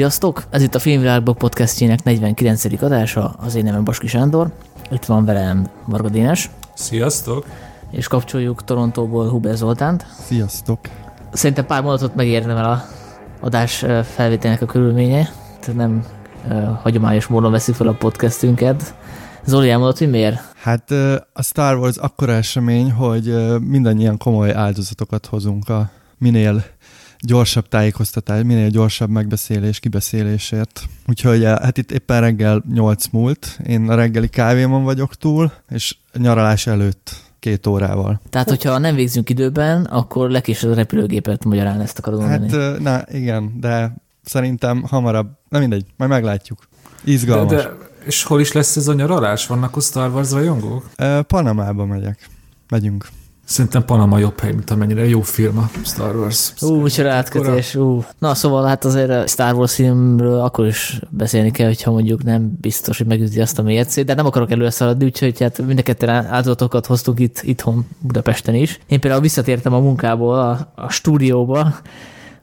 Sziasztok! Ez itt a Filmvilágban podcastjének 49. adása, az én nevem Baski Sándor. Itt van velem Varga Dénes. Sziasztok! És kapcsoljuk Torontóból Huber Zoltánt. Sziasztok! Szerintem pár mondatot megérne el a adás felvételnek a körülménye. Tehát nem uh, hagyományos módon veszik fel a podcastünket. Zoli, elmondott, hogy miért? Hát a Star Wars akkora esemény, hogy mindannyian komoly áldozatokat hozunk a minél gyorsabb tájékoztatás, minél gyorsabb megbeszélés, kibeszélésért. Úgyhogy hát itt éppen reggel 8 múlt, én a reggeli kávémon vagyok túl, és nyaralás előtt két órával. Tehát, hogyha nem végzünk időben, akkor lekésed a repülőgépet magyarán ezt akarod mondani. Hát, na igen, de szerintem hamarabb, na mindegy, majd meglátjuk. Izgalmas. De, de és hol is lesz ez a nyaralás? Vannak a Star Wars rajongók? Panamába megyek. Megyünk. Szerintem Panama jobb hely, mint amennyire jó film a Star Wars. Ú, micsoda átkötés, ú. Na, szóval hát azért a Star Wars filmről akkor is beszélni kell, hogyha mondjuk nem biztos, hogy megüti azt a mércét, de nem akarok előre szaladni, úgyhogy hát mind a áldozatokat hoztunk itt, itthon Budapesten is. Én például visszatértem a munkából a, a stúdióba,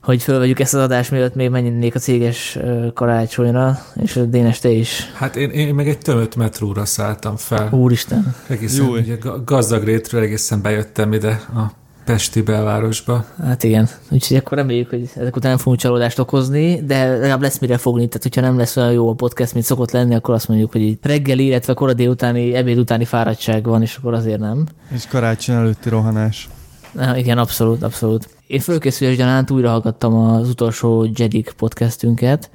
hogy fölvegyük ezt az adást, mielőtt még mennék a céges karácsonyra, és a Dénes, te is. Hát én, én meg egy tömött metróra szálltam fel. Úristen. Egészen Jó. ugye, gazdag rétről egészen bejöttem ide a Pesti belvárosba. Hát igen, úgyhogy akkor reméljük, hogy ezek után nem fogunk csalódást okozni, de legalább lesz mire fogni, tehát hogyha nem lesz olyan jó a podcast, mint szokott lenni, akkor azt mondjuk, hogy így reggel, illetve kora délutáni, ebéd utáni fáradtság van, és akkor azért nem. És karácsony előtti rohanás. Na, igen, abszolút, abszolút. Én fölkészülés gyanánt újra hallgattam az utolsó Jedik podcastünket,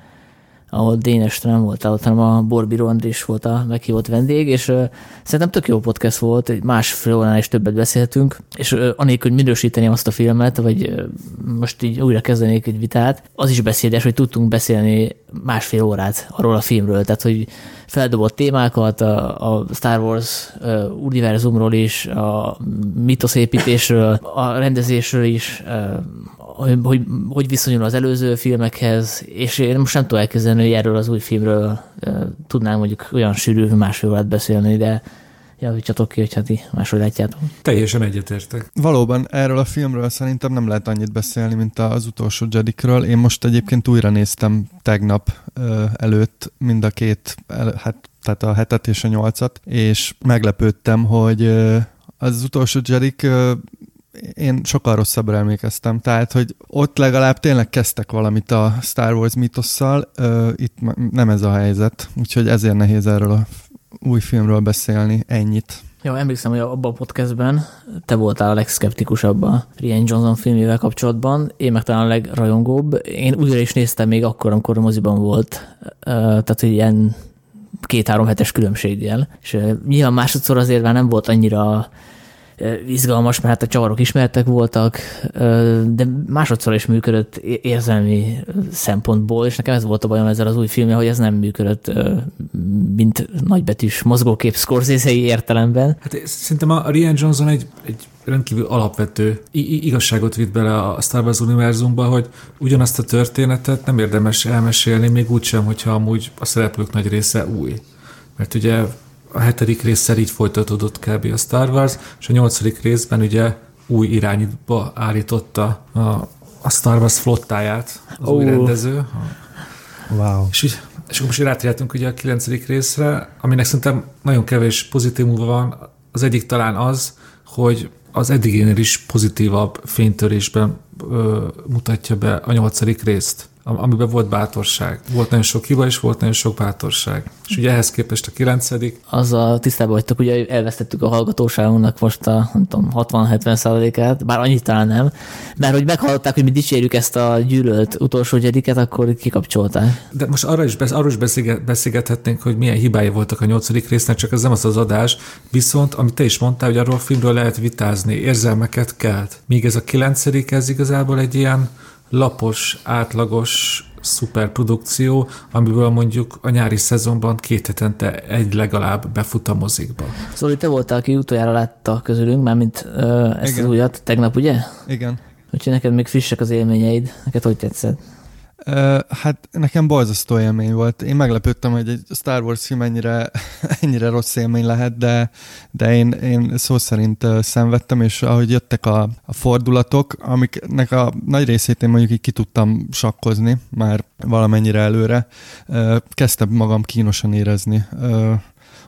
ahol Dénes nem volt ott, hanem a Borbíró Andris volt a meghívott vendég, és uh, szerintem tök jó podcast volt, egy másfél órán is többet beszéltünk, és uh, anélkül, hogy minősíteném azt a filmet, vagy uh, most így újra kezdenék egy vitát, az is beszédes, hogy tudtunk beszélni másfél órát arról a filmről, tehát hogy feldobott témákat a, a Star Wars uh, univerzumról is, a mitoszépítésről, a rendezésről is, uh, hogy, hogy, hogy viszonyul az előző filmekhez, és én most nem tudom elkezdeni, hogy erről az új filmről uh, tudnánk mondjuk olyan sűrű másfél órát beszélni, de javítsatok ki, hogyha ti máshogy látjátok. Teljesen egyetértek. Valóban erről a filmről szerintem nem lehet annyit beszélni, mint az utolsó Jedikről. Én most egyébként újra néztem tegnap ö, előtt mind a két, el, hát, tehát a hetet és a nyolcat, és meglepődtem, hogy ö, az utolsó Jedik én sokkal rosszabbra emlékeztem, tehát, hogy ott legalább tényleg kezdtek valamit a Star Wars mitosszal, itt nem ez a helyzet, úgyhogy ezért nehéz erről a új filmről beszélni ennyit. Jó, emlékszem, hogy abban a podcastben te voltál a legszkeptikusabb a Rian Johnson filmével kapcsolatban, én meg talán a legrajongóbb. Én újra is néztem még akkor, amikor moziban volt, tehát ilyen két-három hetes különbséggel. És nyilván másodszor azért már nem volt annyira izgalmas, mert hát a csavarok ismertek voltak, de másodszor is működött érzelmi szempontból, és nekem ez volt a bajom ezzel az új filmmel, hogy ez nem működött, mint nagybetűs mozgókép scorsese értelemben. Hát szerintem a Rian Johnson egy, egy rendkívül alapvető igazságot vitt bele a Star Wars univerzumba, hogy ugyanazt a történetet nem érdemes elmesélni, még úgysem, hogyha amúgy a szereplők nagy része új. Mert ugye a hetedik résszel így folytatódott kb. a Star Wars, és a nyolcadik részben ugye új irányba állította a, a Star Wars flottáját az oh. új rendező. Wow. És, így, és akkor most rátérhetünk ugye a kilencedik részre, aminek szerintem nagyon kevés pozitívuma van. Az egyik talán az, hogy az eddigénél is pozitívabb fénytörésben ö, mutatja be a nyolcadik részt amiben volt bátorság. Volt nagyon sok hiba, és volt nagyon sok bátorság. És ugye ehhez képest a kilencedik. Az a tisztában vagytok, ugye elvesztettük a hallgatóságunknak most a 60-70 százalékát, bár annyit talán nem, mert hogy meghallották, hogy mi dicsérjük ezt a gyűlölt utolsó gyediket, akkor kikapcsolták. De most arra is, arról is beszélgethetnénk, hogy milyen hibái voltak a nyolcadik résznek, csak ez nem az az adás, viszont amit te is mondtál, hogy arról a filmről lehet vitázni, érzelmeket kelt. Míg ez a kilencedik, ez igazából egy ilyen lapos, átlagos szuperprodukció, amiből mondjuk a nyári szezonban két hetente egy legalább befut a mozikba. Szóval te voltál, aki utoljára látta közülünk, már mint ö, ezt Igen. az újat tegnap, ugye? Igen. Úgyhogy neked még frissek az élményeid. Neked hogy tetszett? Hát nekem borzasztó élmény volt. Én meglepődtem, hogy egy Star Wars film ennyire, ennyire rossz élmény lehet, de, de én, én szó szerint szenvedtem, és ahogy jöttek a, a fordulatok, amiknek a nagy részét én mondjuk így ki tudtam sakkozni már valamennyire előre, kezdtem magam kínosan érezni.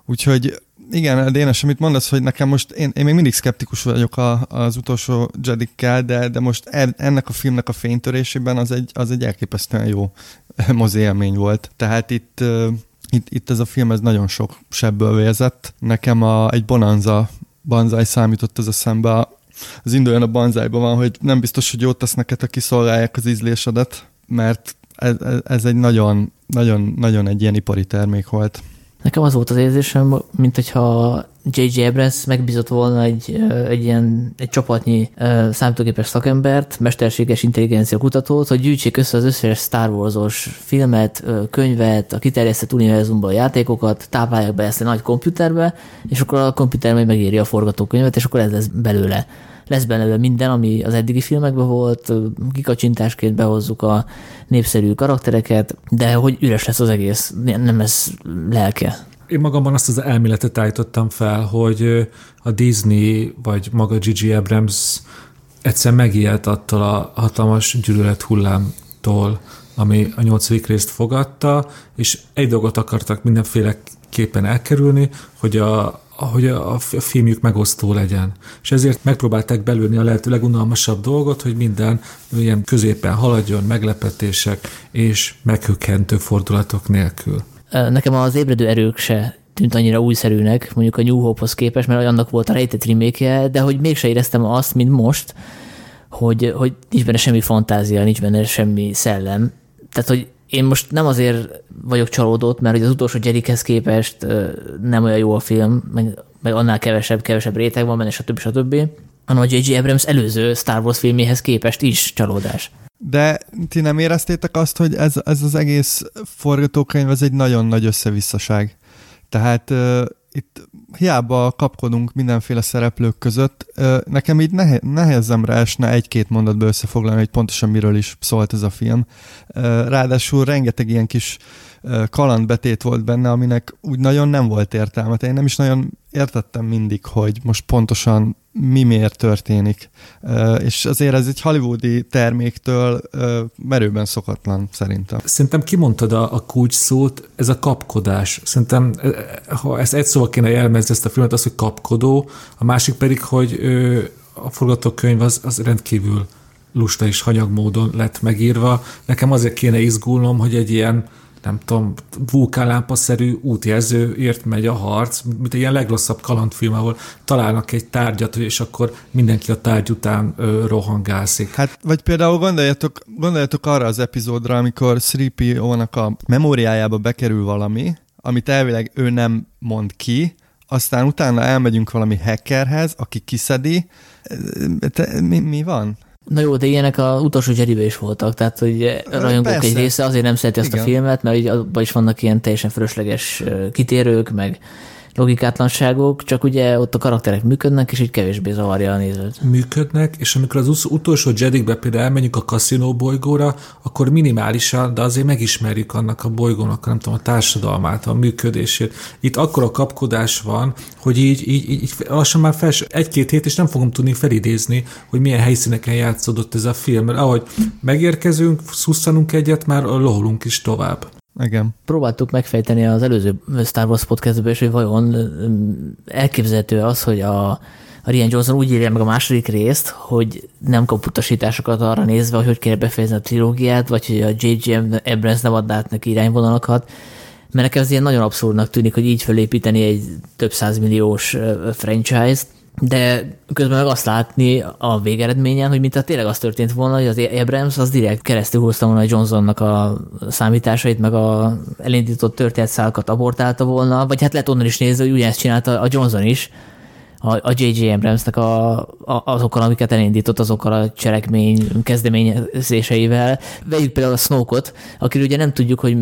Úgyhogy igen, Dénes, amit mondasz, hogy nekem most, én, én még mindig szkeptikus vagyok a, az utolsó Jedikkel, de, de most ennek a filmnek a fénytörésében az egy, az egy elképesztően jó mozi élmény volt. Tehát itt, itt, itt ez a film ez nagyon sok sebből vérzett. Nekem a, egy Bonanza banzai számított az eszembe. Az induljon a banzájban van, hogy nem biztos, hogy jót tesz neked, ha kiszolgálják az ízlésedet, mert ez, ez egy nagyon, nagyon, nagyon egy ilyen ipari termék volt. Nekem az volt az érzésem, mint hogyha J.J. Abrams megbízott volna egy, egy ilyen egy csapatnyi számítógépes szakembert, mesterséges intelligencia kutatót, hogy gyűjtsék össze az összes Star Wars-os filmet, könyvet, a kiterjesztett univerzumban a játékokat, táplálják be ezt a nagy komputerbe, és akkor a komputer majd megírja a forgatókönyvet, és akkor ez lesz belőle lesz belőle minden, ami az eddigi filmekben volt, kikacsintásként behozzuk a népszerű karaktereket, de hogy üres lesz az egész, nem ez lelke. Én magamban azt az elméletet állítottam fel, hogy a Disney vagy maga Gigi Abrams egyszer megijedt attól a hatalmas gyűlölet hullámtól, ami a nyolcadik részt fogadta, és egy dolgot akartak mindenféleképpen elkerülni, hogy a, hogy a, filmjük megosztó legyen. És ezért megpróbálták belőni a lehető legunalmasabb dolgot, hogy minden ilyen középen haladjon, meglepetések és meghökkentő fordulatok nélkül. Nekem az ébredő erők se tűnt annyira újszerűnek, mondjuk a New Hope-hoz képest, mert annak volt a rejtett remake de hogy mégse éreztem azt, mint most, hogy, hogy nincs benne semmi fantázia, nincs benne semmi szellem. Tehát, hogy én most nem azért vagyok csalódott, mert hogy az utolsó Jerikhez képest nem olyan jó a film, meg, meg annál kevesebb, kevesebb réteg van benne, stb. stb. hanem a J.J. Abrams előző Star Wars filméhez képest is csalódás. De ti nem éreztétek azt, hogy ez, ez az egész forgatókönyv, ez egy nagyon nagy összevisszaság. Tehát itt hiába kapkodunk mindenféle szereplők között, nekem így nehe, nehezemre esne egy-két mondatba összefoglalni, hogy pontosan miről is szólt ez a film. Ráadásul rengeteg ilyen kis kalandbetét volt benne, aminek úgy nagyon nem volt értelme. Én nem is nagyon értettem mindig, hogy most pontosan mi miért történik. És azért ez egy hollywoodi terméktől merőben szokatlan szerintem. Szerintem kimondtad a, a kulcs szót, ez a kapkodás. Szerintem, ha ezt egy szóval kéne jelmezni ezt a filmet, az, hogy kapkodó, a másik pedig, hogy a forgatókönyv az, az rendkívül lusta és hanyag módon lett megírva. Nekem azért kéne izgulnom, hogy egy ilyen nem tudom, vulkánlámpaszerű útjelzőért megy a harc, mint egy ilyen legrosszabb kalandfilm, ahol találnak egy tárgyat, és akkor mindenki a tárgy után ö, rohangászik. Hát, vagy például gondoljatok, gondoljatok arra az epizódra, amikor 3PO-nak a memóriájába bekerül valami, amit elvileg ő nem mond ki, aztán utána elmegyünk valami hackerhez, aki kiszedi. Te, mi, mi van? Na jó, de ilyenek a utolsó Jedi is voltak, tehát hogy rajongók Persze. egy része azért nem szereti azt Igen. a filmet, mert abban is vannak ilyen teljesen fölösleges kitérők, meg logikátlanságok, csak ugye ott a karakterek működnek, és így kevésbé zavarja a nézőt. Működnek, és amikor az utolsó Jedikbe például elmenjünk a kaszinó bolygóra, akkor minimálisan, de azért megismerjük annak a bolygónak, nem tudom, a társadalmát, a működését. Itt akkor a kapkodás van, hogy így, így, így lassan már fel, egy-két hét, és nem fogom tudni felidézni, hogy milyen helyszíneken játszódott ez a film, mert ahogy megérkezünk, szusszanunk egyet, már loholunk is tovább. Igen. Próbáltuk megfejteni az előző Star Wars podcastből is, hogy vajon elképzelhető az, hogy a, a Rian Johnson úgy írja meg a második részt, hogy nem kap utasításokat arra nézve, hogy hogy kéne befejezni a trilógiát, vagy hogy a J.J. Abrams nem adná át neki irányvonalakat, mert nekem ez ilyen nagyon abszurdnak tűnik, hogy így felépíteni egy több százmilliós franchise-t, de közben meg azt látni a végeredményen, hogy mint a tényleg az történt volna, hogy az Abrams az direkt keresztül húzta volna a Johnsonnak a számításait, meg a elindított történetszálakat abortálta volna, vagy hát lehet onnan is nézni, hogy ugyanezt csinálta a Johnson is, a, J.J. Abramsnek a, a, azokkal, amiket elindított, azokkal a cselekmény kezdeményezéseivel. Vegyük például a Snoke-ot, akiről ugye nem tudjuk, hogy,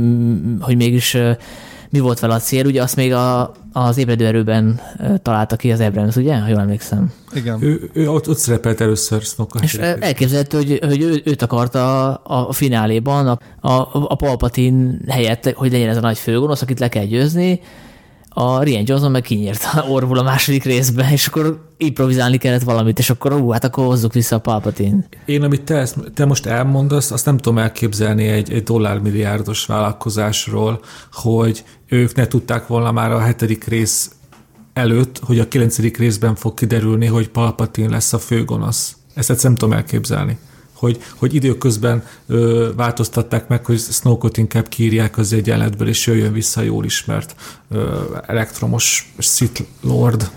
hogy mégis mi volt vele a cél, ugye azt még a, az ébredő erőben találta ki az Abrams, ugye, ha jól emlékszem. Igen. Ő, ő ott, ott szerepelt először Snoke. És elképzelhető, hogy, hogy ő, őt akarta a, a fináléban, a, a, a Palpatine helyett, hogy legyen ez a nagy főgonosz, akit le kell győzni, a Rian Johnson meg kinyírta orvul a második részben, és akkor improvizálni kellett valamit, és akkor ú, hát akkor hozzuk vissza a Palpatine. Én, amit te, te most elmondasz, azt nem tudom elképzelni egy, egy dollármilliárdos vállalkozásról, hogy ők ne tudták volna már a hetedik rész előtt, hogy a kilencedik részben fog kiderülni, hogy Palpatine lesz a főgonosz. Ezt egyszerűen nem tudom elképzelni hogy, hogy időközben ö, változtatták meg, hogy Snoke-ot inkább kírják az egyenletből, és jöjjön vissza jól ismert ö, elektromos Sith Lord.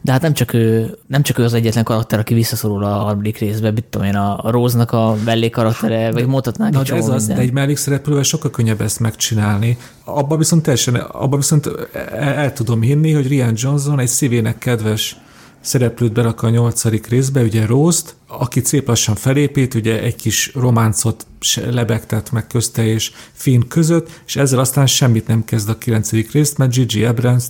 De hát nem csak ő, nem csak ő az egyetlen karakter, aki visszaszorul a harmadik részbe, mit tudom én, a, a Rose-nak a mellék karaktere, vagy mondhatnánk Na, ez az, de egy mellékszereplővel sokkal könnyebb ezt megcsinálni. Abban viszont teljesen, abban viszont el, el tudom hinni, hogy Rian Johnson egy szívének kedves szereplőt berak a nyolcadik részbe, ugye Rózt, aki szép lassan felépít, ugye egy kis románcot lebegtet meg közte és Finn között, és ezzel aztán semmit nem kezd a kilencedik részt, mert Gigi abrams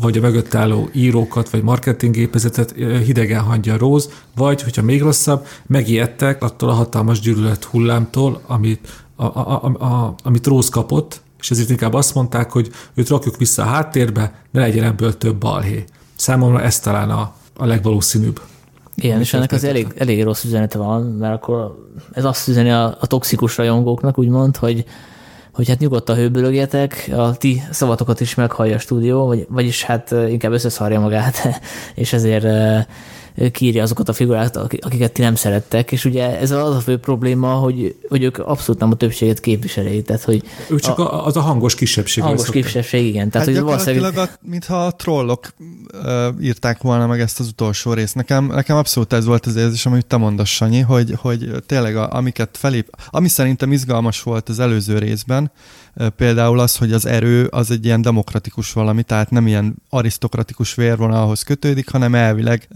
vagy a mögött álló írókat, vagy marketinggépezetet hidegen hagyja Rose, vagy, hogyha még rosszabb, megijedtek attól a hatalmas gyűlölet hullámtól, amit, a, a, a, a, amit Rose kapott, és ezért inkább azt mondták, hogy őt rakjuk vissza a háttérbe, ne legyen ebből több balhé. Számomra ez talán a, a legvalószínűbb. Igen, és ennek az elég, elég rossz üzenete van, mert akkor ez azt üzeni a, a toxikus rajongóknak, úgymond, hogy, hogy hát nyugodtan hőbölögjetek, a ti szavatokat is meghallja a stúdió, vagy, vagyis hát inkább összeszarja magát, és ezért kírja azokat a figurákat, akiket ti nem szerettek, és ugye ez az a fő probléma, hogy, hogy ők abszolút nem a többséget képviseli, tehát hogy... Ő csak a, az a hangos kisebbség. Hangos kisebbség, igen. Tehát, hát hogy valószínűleg... A, mintha a trollok uh, írták volna meg ezt az utolsó részt. Nekem, nekem abszolút ez volt az érzés, amit te mondasz, Sanyi, hogy, hogy tényleg a, amiket felép... Ami szerintem izgalmas volt az előző részben, Például az, hogy az erő az egy ilyen demokratikus valami, tehát nem ilyen arisztokratikus vérvonalhoz kötődik, hanem elvileg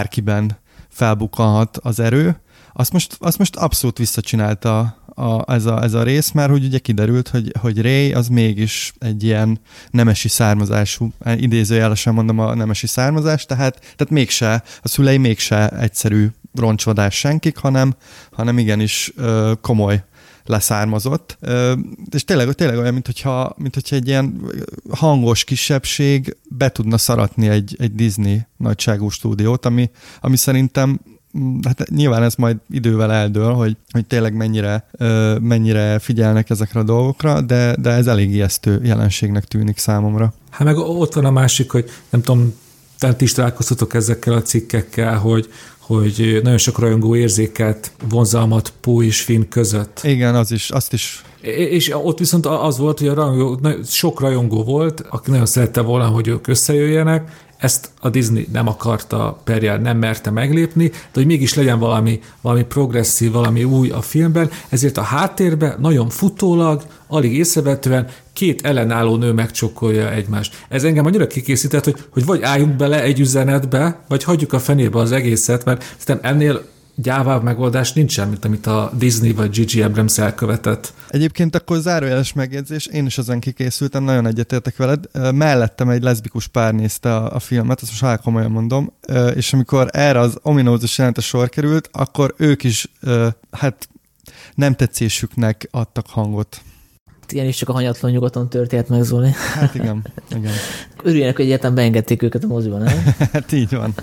bárkiben felbukkanhat az erő. Azt most, azt most abszolút visszacsinálta a, ez, a, ez a rész, mert hogy ugye kiderült, hogy, hogy Ray az mégis egy ilyen nemesi származású, idézőjelesen mondom a nemesi származás, tehát, tehát mégse, a szülei mégse egyszerű roncsodás senkik, hanem, hanem igenis ö, komoly leszármazott, és tényleg, tényleg olyan, mint hogyha, mint hogyha egy ilyen hangos kisebbség be tudna szaratni egy, egy Disney nagyságú stúdiót, ami, ami szerintem mm, hát nyilván ez majd idővel eldől, hogy, hogy tényleg mennyire, mennyire figyelnek ezekre a dolgokra, de, de ez elég ijesztő jelenségnek tűnik számomra. Hát meg ott van a másik, hogy nem tudom, te is találkoztatok ezekkel a cikkekkel, hogy, hogy nagyon sok rajongó érzékelt vonzalmat Pó és Finn között. Igen, az is, azt is. És ott viszont az volt, hogy a rajongó, sok rajongó volt, aki nagyon szerette volna, hogy ők összejöjjenek, ezt a Disney nem akarta, perjel nem merte meglépni, de hogy mégis legyen valami, valami progresszív, valami új a filmben, ezért a háttérben nagyon futólag, alig észrevetően két ellenálló nő megcsokkolja egymást. Ez engem annyira kikészített, hogy, hogy vagy álljunk bele egy üzenetbe, vagy hagyjuk a fenébe az egészet, mert szerintem ennél gyávább megoldás nincsen, mint amit a Disney vagy Gigi Abrams elkövetett. Egyébként akkor zárójeles megjegyzés, én is ezen kikészültem, nagyon egyetértek veled. Mellettem egy leszbikus pár nézte a, a filmet, ezt most komolyan mondom, és amikor erre az ominózus jelente sor került, akkor ők is hát nem tetszésüknek adtak hangot. Ilyen is csak a hanyatlan nyugaton történt meg, Zoli. Hát igen, igen. Örüljenek, hogy egyáltalán beengedték őket a moziban, nem? hát így van.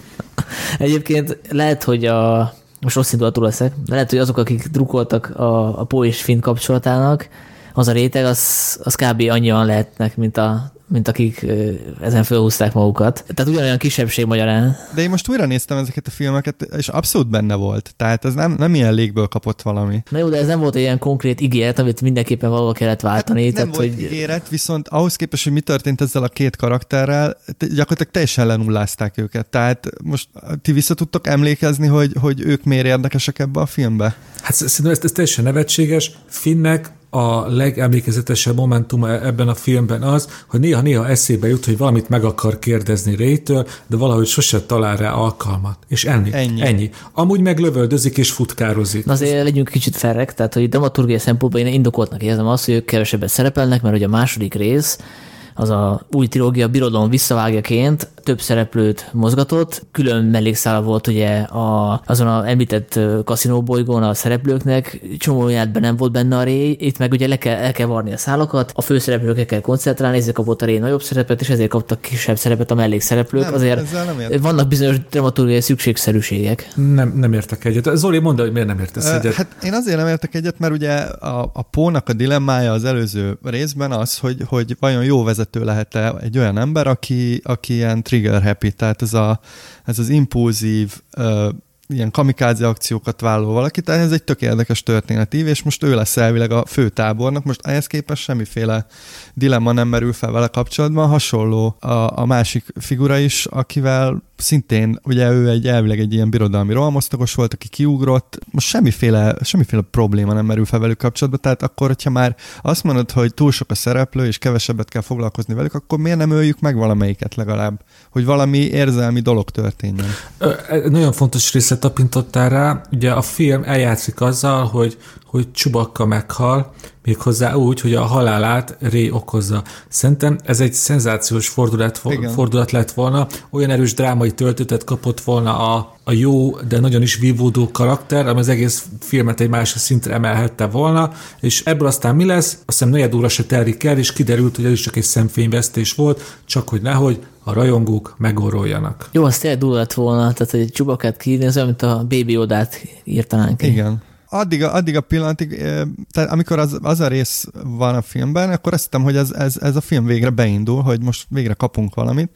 Egyébként lehet, hogy a most rossz indulatú leszek, de lehet, hogy azok, akik drukoltak a, a Pó és Finn kapcsolatának, az a réteg, az, az kb. annyian lehetnek, mint a mint akik ezen felhúzták magukat. Tehát ugyanolyan kisebbség magyarán. De én most újra néztem ezeket a filmeket, és abszolút benne volt. Tehát ez nem, nem ilyen légből kapott valami. Na jó, de ez nem volt egy ilyen konkrét ígéret, amit mindenképpen valahol kellett váltani. Hát nem tehát, volt hogy... ígéret, viszont ahhoz képest, hogy mi történt ezzel a két karakterrel, gyakorlatilag teljesen lenullázták őket. Tehát most ti vissza tudtok emlékezni, hogy, hogy ők miért érdekesek ebbe a filmbe? Hát szerintem ez, ez teljesen nevetséges. Finnek a legemlékezetesebb momentum e- ebben a filmben az, hogy néha-néha eszébe jut, hogy valamit meg akar kérdezni Rétől, de valahogy sose talál rá alkalmat. És ennyi. Ennyi. ennyi. Amúgy meg lövöldözik és futkározik. Na azért legyünk kicsit ferrek, tehát hogy dramaturgiai szempontból én indokoltnak érzem azt, hogy ők kevesebbet szerepelnek, mert hogy a második rész az a új trilógia Birodalom visszavágjaként több szereplőt mozgatott, külön mellékszál volt ugye a, azon a említett kaszinó bolygón a szereplőknek, csomó be nem volt benne a ré, itt meg ugye le kell, el kell varni a szálakat, a főszereplőkre kell koncentrálni, ezért kapott a ré nagyobb szerepet, és ezért kaptak kisebb szerepet a mellékszereplők. Nem, Azért nem vannak bizonyos dramaturgiai szükségszerűségek. Nem, nem értek egyet. Zoli, mondd, hogy miért nem értesz egyet. Hát én azért nem értek egyet, mert ugye a, a Pónak a dilemmája az előző részben az, hogy, hogy vajon jó vezető lehet-e egy olyan ember, aki, aki ilyen trigger happy, tehát ez, a, ez az impulzív, uh, ilyen kamikáze akciókat vállaló valaki, tehát ez egy tök érdekes történetív, és most ő lesz elvileg a főtábornak, most ehhez képest semmiféle dilemma nem merül fel vele kapcsolatban, hasonló a, a másik figura is, akivel szintén, ugye ő egy elvileg egy ilyen birodalmi rohamosztagos volt, aki kiugrott, most semmiféle, semmiféle probléma nem merül fel velük kapcsolatban, tehát akkor, hogyha már azt mondod, hogy túl sok a szereplő, és kevesebbet kell foglalkozni velük, akkor miért nem öljük meg valamelyiket legalább, hogy valami érzelmi dolog történjen? Ö, nagyon fontos részlet tapintottál rá, ugye a film eljátszik azzal, hogy, hogy Csubakka meghal, méghozzá úgy, hogy a halálát Ré okozza. Szerintem ez egy szenzációs fordulat, fordulat lett volna, olyan erős drámai töltőtet kapott volna a, a jó, de nagyon is vívódó karakter, ami az egész filmet egy másik szintre emelhette volna, és ebből aztán mi lesz? Azt hiszem negyed óra se telik el, és kiderült, hogy ez is csak egy szemfényvesztés volt, csak hogy nehogy a rajongók megoroljanak. Jó, az tényleg lett volna, tehát egy csubakát kiírni, az olyan, mint a Baby Odát írtanánk. Igen addig addig a pillanatig, tehát amikor az, az a rész van a filmben, akkor azt hittem, hogy ez, ez, ez a film végre beindul, hogy most végre kapunk valamit,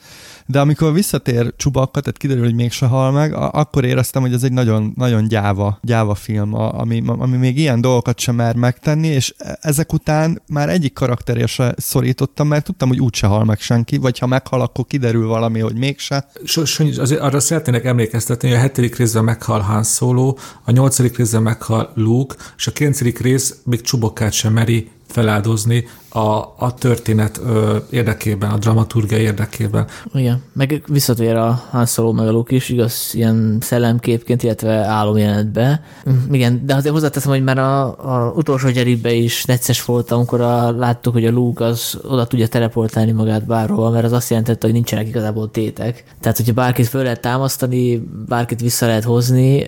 de amikor visszatér Csubakka, tehát kiderül, hogy mégse hal meg, akkor éreztem, hogy ez egy nagyon, nagyon gyáva, gyáva film, ami, ami még ilyen dolgokat sem mer megtenni, és ezek után már egyik karakterje se szorítottam, mert tudtam, hogy úgyse hal meg senki, vagy ha meghal, akkor kiderül valami, hogy mégse. Sanyi, azért arra szeretnének emlékeztetni, hogy a hetedik részben meghal Han Solo, a nyolcadik részben meghal Luke, és a kilencedik rész még Csubakát sem meri feláldozni a, a történet ö, érdekében, a dramaturgia érdekében. Igen, meg visszatér a Han Solo meg a Luke is, igaz, ilyen szellemképként, illetve álomjelenetbe. Mm, igen, de azért hozzáteszem, hogy már a, a utolsó gyerikbe is necces volt, amikor a, láttuk, hogy a Luke az oda tudja teleportálni magát bárhova, mert az azt jelentette, hogy nincsenek igazából tétek. Tehát, hogyha bárkit föl lehet támasztani, bárkit vissza lehet hozni,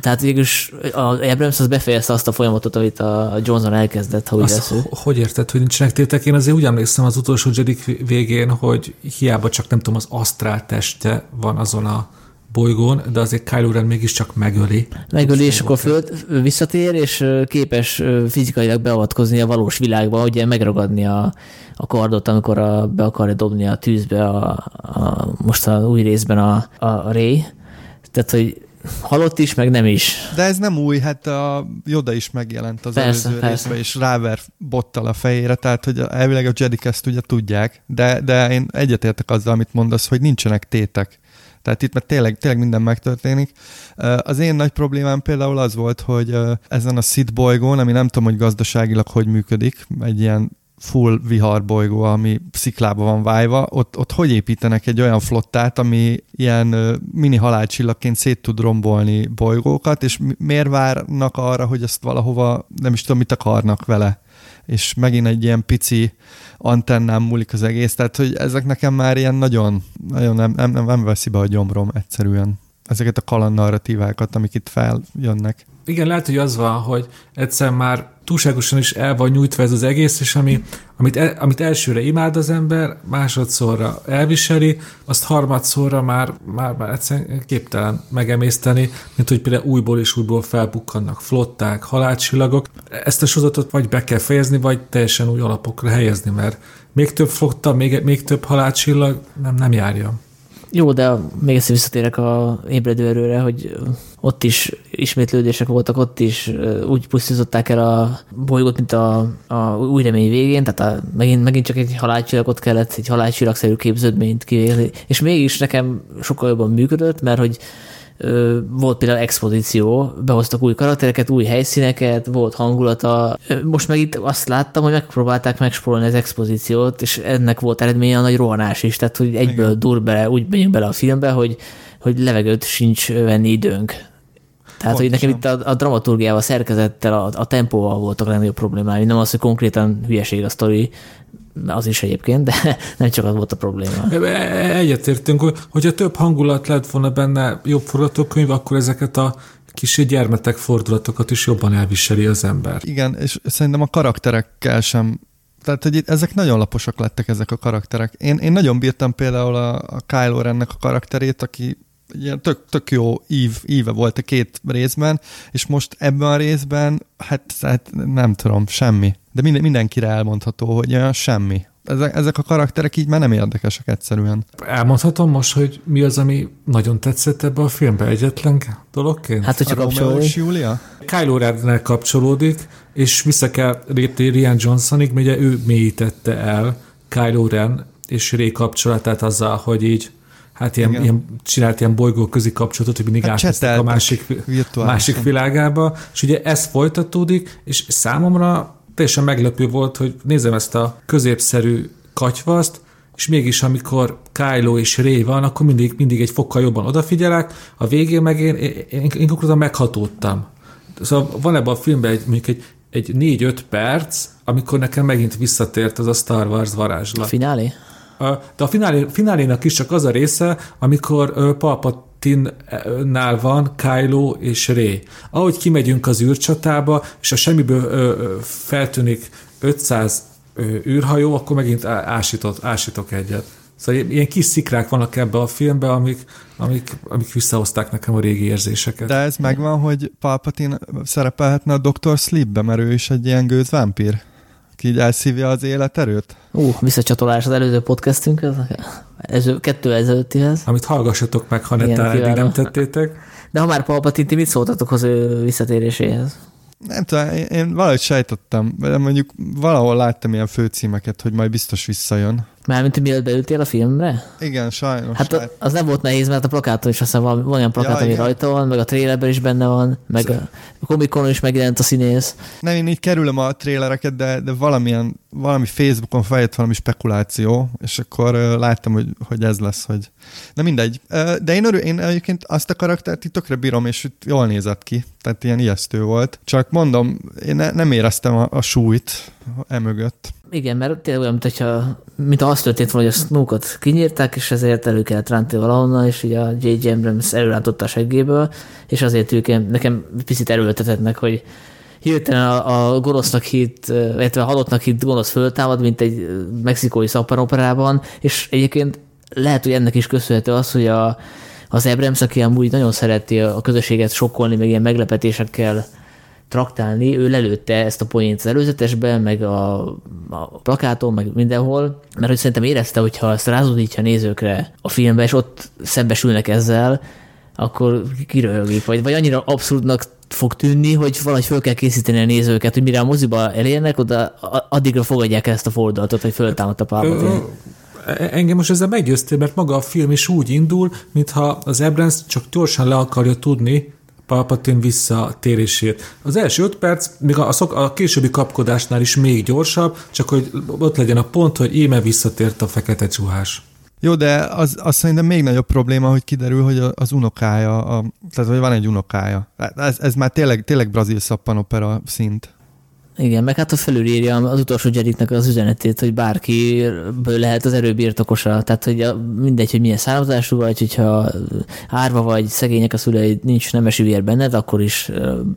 tehát végülis a Abrams az befejezte azt a folyamatot, amit a Johnson elkezdett, ha úgy azt, Hogy érted, hogy nincsenek tétek? Én azért úgy emlékszem az utolsó Jedi végén, hogy hiába csak nem tudom, az asztrál teste van azon a bolygón, de azért Kylo Ren mégiscsak megöli. Megöli, és akkor föl, visszatér, és képes fizikailag beavatkozni a valós világba, ugye megragadni a, a kardot, amikor a, be akarja dobni a tűzbe a, a, most a új részben a, a Ray. Tehát, hogy halott is, meg nem is. De ez nem új, hát a Joda is megjelent az persze, előző persze. részben, és ráver bottal a fejére, tehát hogy elvileg a Jedik ezt ugye tudják, de, de én egyetértek azzal, amit mondasz, hogy nincsenek tétek. Tehát itt mert tényleg, tényleg minden megtörténik. Az én nagy problémám például az volt, hogy ezen a Sid bolygón, ami nem tudom, hogy gazdaságilag hogy működik, egy ilyen full viharbolygó, ami sziklába van vájva, ott, ott hogy építenek egy olyan flottát, ami ilyen mini halálcsillagként szét tud rombolni bolygókat, és miért várnak arra, hogy ezt valahova, nem is tudom, mit akarnak vele és megint egy ilyen pici antennám múlik az egész, tehát hogy ezek nekem már ilyen nagyon, nagyon nem, nem, nem, nem veszi be a gyomrom egyszerűen ezeket a kaland narratívákat, amik itt feljönnek. Igen, lehet, hogy az van, hogy egyszer már túlságosan is el van nyújtva ez az egész, és ami, amit, el, amit elsőre imád az ember, másodszorra elviseli, azt harmadszorra már, már, már egyszerűen képtelen megemészteni, mint hogy például újból és újból felbukkannak flották, halálcsillagok. Ezt a sorozatot vagy be kell fejezni, vagy teljesen új alapokra helyezni, mert még több flotta, még, még több halálcsillag nem, nem járja. Jó, de még ezt visszatérek a ébredőerőre, hogy ott is ismétlődések voltak, ott is úgy pusztították el a bolygót, mint a, a új remény végén, tehát a, megint, megint csak egy halálcsillagot kellett, egy halálcsillagszerű képződményt kivégzni, és mégis nekem sokkal jobban működött, mert hogy volt például expozíció, behoztak új karaktereket, új helyszíneket, volt hangulata. Most meg itt azt láttam, hogy megpróbálták megspórolni az expozíciót, és ennek volt eredménye a nagy rohanás is, tehát hogy egyből Igen. dur bele, úgy megyünk bele a filmbe, hogy, hogy levegőt sincs venni időnk. Tehát, Pontosan. hogy nekem itt a, a dramaturgiával, a szerkezettel, a, a tempóval voltak legnagyobb problémáim, nem az, hogy konkrétan hülyeség a sztori, az is egyébként, de nem csak az volt a probléma. Egyetértünk, hogy hogyha több hangulat lett volna benne, jobb forgatókönyv, akkor ezeket a kis gyermetek fordulatokat is jobban elviseli az ember. Igen, és szerintem a karakterekkel sem tehát, hogy itt, ezek nagyon laposak lettek ezek a karakterek. Én, én nagyon bírtam például a, a Kylo Rennek a karakterét, aki ilyen tök, tök jó ív, íve volt a két részben, és most ebben a részben, hát, hát nem tudom, semmi. De minden, mindenkire elmondható, hogy olyan semmi. Ezek, ezek a karakterek így már nem érdekesek egyszerűen. Elmondhatom most, hogy mi az, ami nagyon tetszett ebbe a filmbe egyetlen dologként? Hát, hogyha kapcsolódik. Júlia? Kylo Rennek kapcsolódik, és vissza kell lépni Rian Johnsonig, ugye ő mélyítette el Kylo Ren és Ray kapcsolatát azzal, hogy így hát ilyen, ilyen csinált ilyen bolygóközi kapcsolatot, hogy mindig hát a másik, másik világába, és ugye ez folytatódik, és számomra teljesen meglepő volt, hogy nézem ezt a középszerű katyvaszt, és mégis amikor Kylo és Ray van, akkor mindig, mindig egy fokkal jobban odafigyelek, a végén meg én, én, én, én konkrétan meghatódtam. Szóval van ebben a filmben egy, mondjuk egy, egy négy-öt perc, amikor nekem megint visszatért az a Star Wars varázslat. A finálé? De a finálé, finálénak is csak az a része, amikor Palpatine-nál van Kylo és Ray. Ahogy kimegyünk az űrcsatába, és a semmiből feltűnik 500 űrhajó, akkor megint ásított, ásítok egyet. Szóval ilyen kis szikrák vannak ebbe a filmben, amik, amik, amik visszahozták nekem a régi érzéseket. De ez megvan, hogy Palpatine szerepelhetne a Dr. Sleepbe, mert ő is egy ilyen gőz vámpír? Ki így elszívja az életerőt? Ú, uh, visszacsatolás az előző podcastünkhez, ez kettő ezelőttihez. Amit hallgassatok meg, ha netán nem tettétek. De ha már Palpatine, ti mit szóltatok az ő visszatéréséhez? Nem tudom, én, én valahogy sejtettem, de mondjuk valahol láttam ilyen főcímeket, hogy majd biztos visszajön. Mármint, mielőtt beültél a filmre? Igen, sajnos. Hát a, az nem volt nehéz, mert a plakáton is aztán van olyan plakát, ja, ami rajta van, meg a trailerben is benne van, meg Szerint. a komikonon is megjelent a színész. Nem, én így kerülöm a trailereket, de, de valamilyen, valami Facebookon feljött valami spekuláció, és akkor uh, láttam, hogy, hogy ez lesz, hogy... Na mindegy. Uh, de én, örül, én egyébként azt a karaktert itt tökre bírom, és itt jól nézett ki, tehát ilyen ijesztő volt. Csak mondom, én ne, nem éreztem a, a súlyt emögött. Igen, mert tényleg olyan, mintha, mint azt történt volna, hogy a Snookot kinyírták, és ezért elő kellett rántani valahonnan, és ugye a J.J. Abrams előrántotta a seggéből, és azért ők nekem picit erőltetetnek, hogy hirtelen a, a gonosznak hit, illetve a halottnak hit gonosz föltámad, mint egy mexikói szappanoperában, és egyébként lehet, hogy ennek is köszönhető az, hogy a, az Abrams, aki amúgy nagyon szereti a közösséget sokkolni, meg ilyen meglepetésekkel traktálni, ő lelőtte ezt a poént az előzetesben, meg a, a plakáton, meg mindenhol, mert hogy szerintem érezte, hogy ha ezt rázódítja nézőkre a filmbe, és ott szembesülnek ezzel, akkor kiröhögik, vagy, vagy annyira abszurdnak fog tűnni, hogy valahogy föl kell készíteni a nézőket, hogy mire a moziba elérnek, oda addigra fogadják ezt a fordulatot, hogy föltámadt a Palpatine. Engem most ezzel meggyőztél, mert maga a film is úgy indul, mintha az Abrams csak gyorsan le akarja tudni, Palpatine visszatérését. Az első öt perc, még a, a, a későbbi kapkodásnál is még gyorsabb, csak hogy ott legyen a pont, hogy íme visszatért a fekete csuhás. Jó, de az, az szerintem még nagyobb probléma, hogy kiderül, hogy az unokája, a, tehát hogy van egy unokája. Ez, ez már tényleg, tényleg brazil szappanopera szint. Igen, meg hát a felülírja az utolsó Jediknek az üzenetét, hogy bárkiből lehet az erőbirtokosa. Tehát, hogy a, mindegy, hogy milyen származású vagy, hogyha árva vagy, szegények a szüleid, nincs nemesi vér benned, akkor is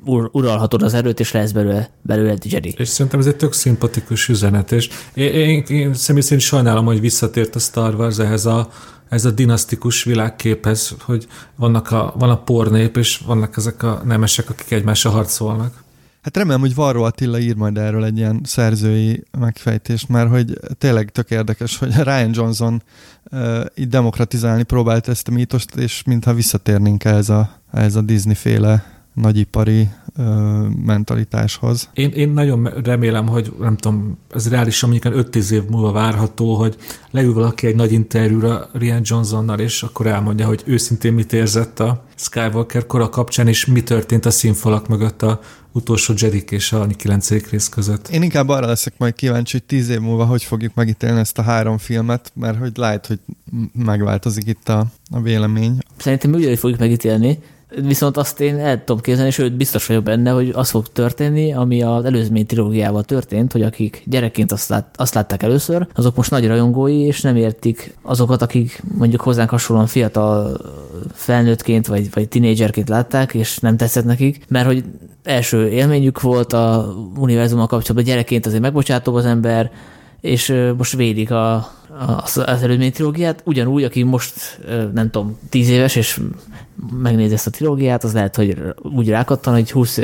ur- uralhatod az erőt, és lesz belőle, belőle Jedi. És szerintem ez egy tök szimpatikus üzenet, és én, én, én személy szerint sajnálom, hogy visszatért a Star Wars ehhez a ez a dinasztikus világképhez, hogy vannak a, van a pornép, és vannak ezek a nemesek, akik egymással harcolnak. Hát remélem, hogy Varro Attila ír majd erről egy ilyen szerzői megfejtést, mert hogy tényleg tök érdekes, hogy Ryan Johnson uh, így demokratizálni próbált ezt a mítost, és mintha visszatérnénk ehhez a, ehhez a Disney-féle nagyipari ö, mentalitáshoz. Én, én nagyon remélem, hogy nem tudom, ez reálisan mondjuk 5-10 év múlva várható, hogy leül valaki egy nagy interjúra Rian Johnsonnal, és akkor elmondja, hogy őszintén mit érzett a Skywalker kora kapcsán, és mi történt a színfalak mögött a utolsó Jedik és a 9. rész között. Én inkább arra leszek majd kíváncsi, hogy tíz év múlva hogy fogjuk megítélni ezt a három filmet, mert hogy lehet, hogy megváltozik itt a, a vélemény. Szerintem úgy fogjuk megítélni, Viszont azt én el tudom képzelni, sőt biztos vagyok benne, hogy az fog történni, ami az előzmény trilógiával történt, hogy akik gyerekként azt, lát, azt látták először, azok most nagy rajongói, és nem értik azokat, akik mondjuk hozzánk hasonlóan fiatal felnőttként vagy, vagy tinédzserként látták, és nem tetszett nekik, mert hogy első élményük volt a univerzummal kapcsolatban, gyerekként azért megbocsátó az ember, és most védik a, az, az előzmény trilógiát, ugyanúgy, aki most nem tudom, tíz éves, és megnézi ezt a trilógiát, az lehet, hogy úgy rákattan, hogy 20,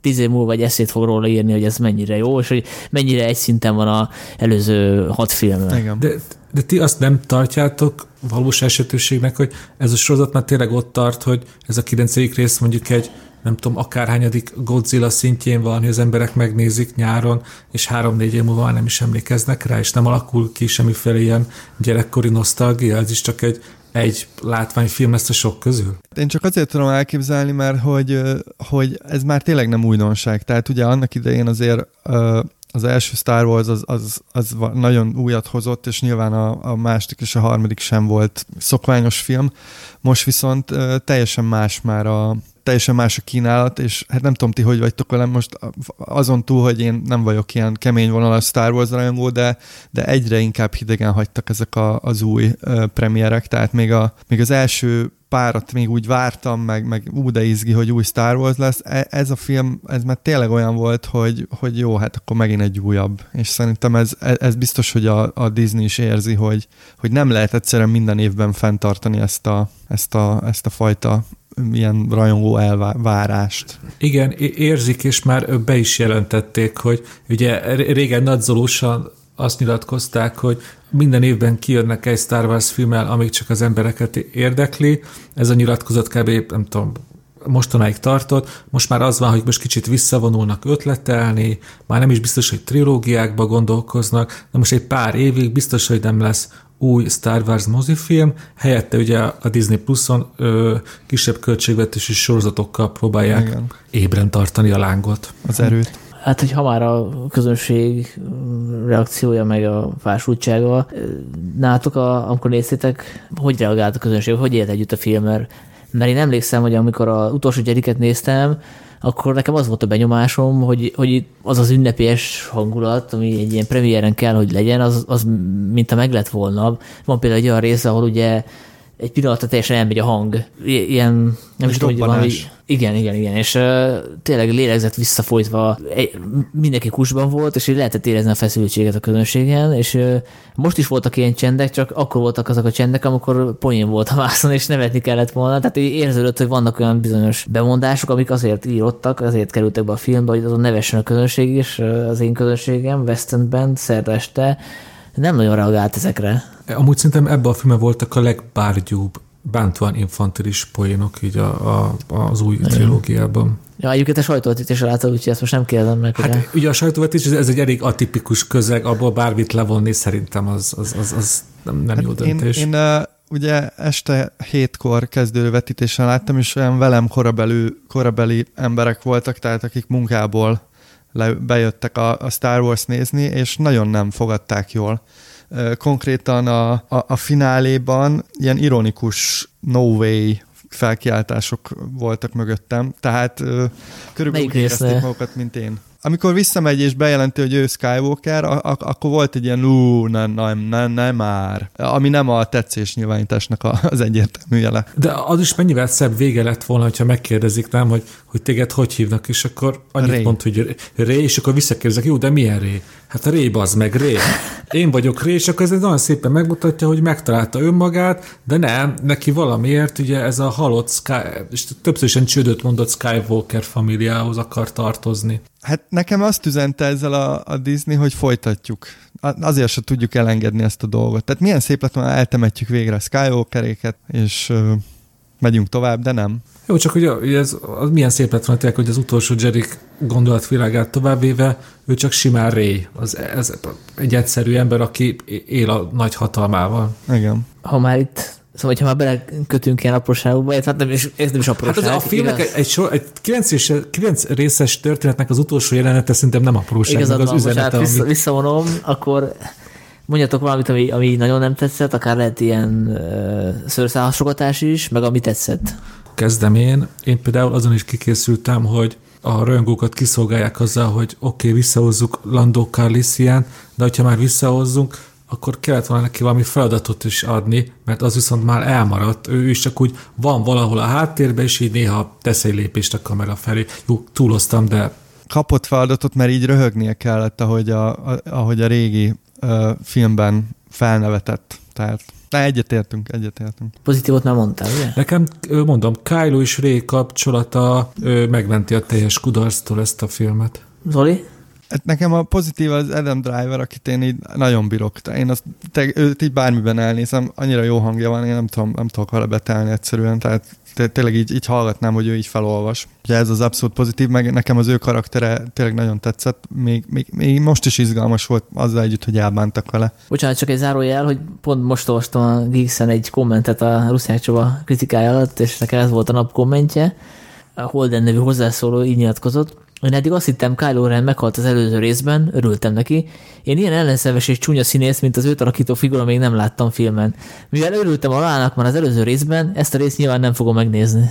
10 év múlva egy eszét fog róla írni, hogy ez mennyire jó, és hogy mennyire egy szinten van a előző hat film. De, de ti azt nem tartjátok valós esetőségnek, hogy ez a sorozat már tényleg ott tart, hogy ez a kilencedik rész mondjuk egy nem tudom, akárhányadik Godzilla szintjén van, hogy az emberek megnézik nyáron, és három-négy év múlva nem is emlékeznek rá, és nem alakul ki semmiféle ilyen gyerekkori nosztalgia, ez is csak egy egy látványfilm ezt a sok közül? Én csak azért tudom elképzelni, mert hogy, hogy ez már tényleg nem újdonság. Tehát ugye annak idején azért az első Star Wars az, az, az nagyon újat hozott, és nyilván a, a második és a harmadik sem volt szokványos film. Most viszont teljesen más már a, teljesen más a kínálat, és hát nem tudom ti, hogy vagytok velem most azon túl, hogy én nem vagyok ilyen kemény vonalas Star Wars rajongó, de, de egyre inkább hidegen hagytak ezek a, az új uh, premierek, tehát még, a, még az első párat még úgy vártam, meg, meg ú, de izgi, hogy új Star Wars lesz. E, ez a film, ez már tényleg olyan volt, hogy, hogy jó, hát akkor megint egy újabb. És szerintem ez, e, ez biztos, hogy a, a Disney is érzi, hogy, hogy nem lehet egyszerűen minden évben fenntartani ezt a, ezt a, ezt a fajta ilyen rajongó elvárást. Igen, érzik, és már be is jelentették, hogy ugye régen nagyzolósan azt nyilatkozták, hogy minden évben kijönnek egy Star Wars filmmel, amíg csak az embereket érdekli. Ez a nyilatkozat kb. nem tudom, mostanáig tartott. Most már az van, hogy most kicsit visszavonulnak ötletelni, már nem is biztos, hogy trilógiákba gondolkoznak, de most egy pár évig biztos, hogy nem lesz új Star Wars mozifilm, helyette ugye a Disney Plus-on ö, kisebb költségvetési sorozatokkal próbálják Igen. ébren tartani a lángot. Az erőt. Hát, hogy ha már a közönség reakciója, meg a fásultsága, nátok, a, amikor néztétek, hogy reagált a közönség, hogy élt együtt a film, mert, mert én emlékszem, hogy amikor az utolsó gyeriket néztem, akkor nekem az volt a benyomásom, hogy, hogy az az ünnepélyes hangulat, ami egy ilyen premiéren kell, hogy legyen, az, az mint a meg lett volna. Van például egy olyan része, ahol ugye egy pillanatra teljesen elmegy a hang. Ilyen, nem is tudom, hogy valami... Igen, igen, igen, és uh, tényleg lélegzett visszafolytva, egy, mindenki kusban volt, és így lehetett érezni a feszültséget a közönségen, és uh, most is voltak ilyen csendek, csak akkor voltak azok a csendek, amikor poén volt a vászon, és nevetni kellett volna. Tehát így érződött, hogy vannak olyan bizonyos bemondások, amik azért írottak, azért kerültek be a filmbe, hogy azon nevessen a közönség is, az én közönségem, West Endben, szerda este, nem nagyon reagált ezekre. Amúgy szerintem ebben a filmben voltak a legbárgyúbb bántóan infantilis poénok így a, a, az új Igen. trilógiában. Ja, egyébként a sajtóvetítésre látod, úgyhogy ezt most nem kérdem meg. Hát ugye, ugye a sajtóvetítés ez egy elég atipikus közeg, abból bármit levonni szerintem az, az, az, az nem, nem hát jó döntés. Én, én uh, ugye este hétkor kezdődő vetítésen láttam, és olyan velem korabeli, korabeli emberek voltak, tehát akik munkából le, bejöttek a, a Star Wars nézni, és nagyon nem fogadták jól konkrétan a, a, a fináléban ilyen ironikus no way felkiáltások voltak mögöttem, tehát körülbelül úgy érezték magukat, mint én amikor visszamegy és bejelenti, hogy ő Skywalker, ak- akkor volt egy ilyen ú, nem, nem, nem, nem már, ami nem a tetszés nyilvánításnak az egyértelmű jele. De az is mennyivel szebb vége lett volna, ha megkérdezik, nem, hogy, hogy téged hogy hívnak, és akkor annyit Ray. mond, hogy Ré, és akkor visszakérdezek, jó, de milyen Ré? Hát a Ré az meg, Ré. Én vagyok Ré, és akkor ez nagyon szépen megmutatja, hogy megtalálta önmagát, de nem, neki valamiért ugye ez a halott Sky, és többször is csődöt mondott Skywalker familiához akar tartozni. Hát nekem azt üzente ezzel a, a Disney, hogy folytatjuk. Azért se tudjuk elengedni ezt a dolgot. Tehát milyen szép lett volna, eltemetjük végre a Skywalkeréket, és uh, megyünk tovább, de nem. Jó, csak hogy ez, az milyen szép lett volna, hogy az utolsó Jedi gondolatvilágát továbbvéve, ő csak simán Ray. Az, ez egy egyszerű ember, aki él a nagy hatalmával. Igen. Ha már itt Szóval, ha már belekötünk ilyen apróságokba, hát nem is, ez nem is apróság. Hát az a filmnek egy, egy, sor, egy 9, és, 9 részes történetnek az utolsó jelenete szerintem nem apróság, Igazad az üzenete. Vissza, ami... visszavonom, akkor mondjatok valamit, ami, ami nagyon nem tetszett, akár lehet ilyen uh, szőrszálhasogatás is, meg ami tetszett. kezdemén én például azon is kikészültem, hogy a rajongókat kiszolgálják azzal, hogy oké, okay, visszahozzuk Landó Carlisian, de hogyha már visszahozzunk, akkor kellett volna neki valami feladatot is adni, mert az viszont már elmaradt. Ő is csak úgy van valahol a háttérben, és így néha tesz egy lépést a kamera felé. Jó, túloztam, de... Kapott feladatot, mert így röhögnie kellett, ahogy a, a, ahogy a régi uh, filmben felnevetett. Tehát de egyetértünk, egyetértünk. Pozitívot már mondtál, ugye? Nekem, mondom, Kylo és Ray kapcsolata megmenti a teljes kudarctól ezt a filmet. Zoli? Hát nekem a pozitív az Adam Driver, akit én így nagyon bírok. Én azt, te, őt így bármiben elnézem, annyira jó hangja van, én nem tudom, nem tudok vele betelni egyszerűen, tehát tényleg így, így hallgatnám, hogy ő így felolvas. Ugye ez az abszolút pozitív, meg nekem az ő karaktere tényleg nagyon tetszett, még, még, még most is izgalmas volt azzal együtt, hogy elbántak vele. Bocsánat, csak egy zárójel, hogy pont most olvastam a Geeksen egy kommentet a Ruszák Csaba kritikája alatt, és nekem ez volt a nap kommentje. A Holden nevű hozzászóló így nyilatkozott, én eddig azt hittem, Kylo Ren meghalt az előző részben, örültem neki. Én ilyen ellenszenves és csúnya színész, mint az őt alakító figura még nem láttam filmen. Mivel örültem a lának már az előző részben, ezt a részt nyilván nem fogom megnézni.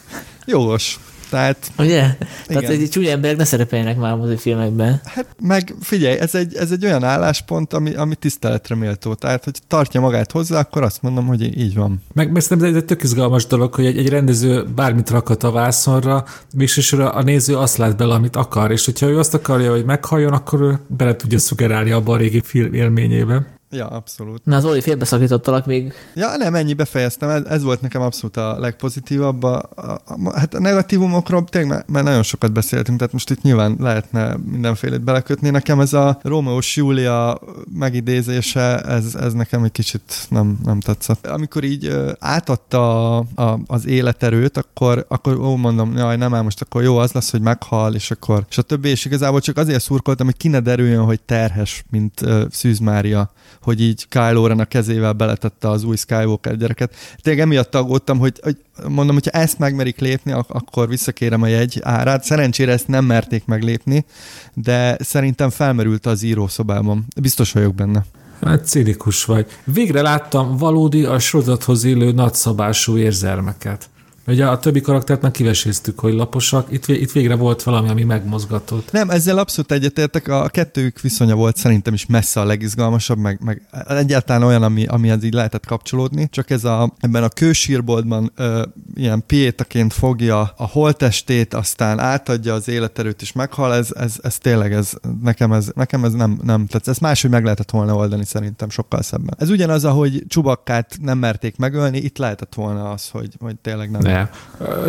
Jogos. Tehát, Ugye? Tehát egy csúnya emberek ne szerepeljenek már a filmekben. Hát meg figyelj, ez egy, ez egy olyan álláspont, ami, ami tiszteletre méltó. Tehát, hogy tartja magát hozzá, akkor azt mondom, hogy így van. Meg ez nem egy tök izgalmas dolog, hogy egy, egy rendező bármit rakat a vászonra, végsősorban a néző azt lát bele, amit akar, és hogyha ő azt akarja, hogy meghalljon, akkor ő bele tudja szugerálni abba a régi film élményébe. Ja, abszolút. Na, Zoli, félbeszakítottalak még. Ja, nem, ennyi befejeztem. Ez, ez volt nekem abszolút a legpozitívabb. A, a, a, hát a negatívumokról tényleg már, már nagyon sokat beszéltünk, tehát most itt nyilván lehetne mindenfélét belekötni. Nekem ez a Romeo Julia megidézése, ez, ez nekem egy kicsit nem, nem tetszett. Amikor így átadta a, a, az életerőt, akkor, akkor ó, mondom, jaj, nem most akkor jó, az lesz, hogy meghal, és akkor, és a többi, és igazából csak azért szurkoltam, hogy ki ne derüljön, hogy terhes, mint uh, Szűz Mária hogy így Kylo Ren a kezével beletette az új Skywalker gyereket. Tényleg emiatt aggódtam, hogy, hogy mondom, hogyha ezt megmerik lépni, akkor visszakérem a jegy árát. Szerencsére ezt nem merték meglépni, de szerintem felmerült az írószobában. Biztos vagyok benne. Hát cinikus vagy. Végre láttam valódi a sorozathoz illő nagyszabású érzelmeket. Ugye a többi karaktert már kiveséztük, hogy laposak, itt, itt végre volt valami, ami megmozgatott. Nem, ezzel abszolút egyetértek, a kettőjük viszonya volt szerintem is messze a legizgalmasabb, meg, meg egyáltalán olyan, ami, amihez így lehetett kapcsolódni, csak ez a, ebben a kősírboltban ö, ilyen piétaként fogja a holtestét, aztán átadja az életerőt és meghal, ez, ez, ez tényleg, ez, nekem, ez, nekem ez nem, nem tehát ez máshogy meg lehetett volna oldani szerintem sokkal szebben. Ez ugyanaz, ahogy Csubakkát nem merték megölni, itt lehetett volna az, hogy, hogy tényleg nem ne.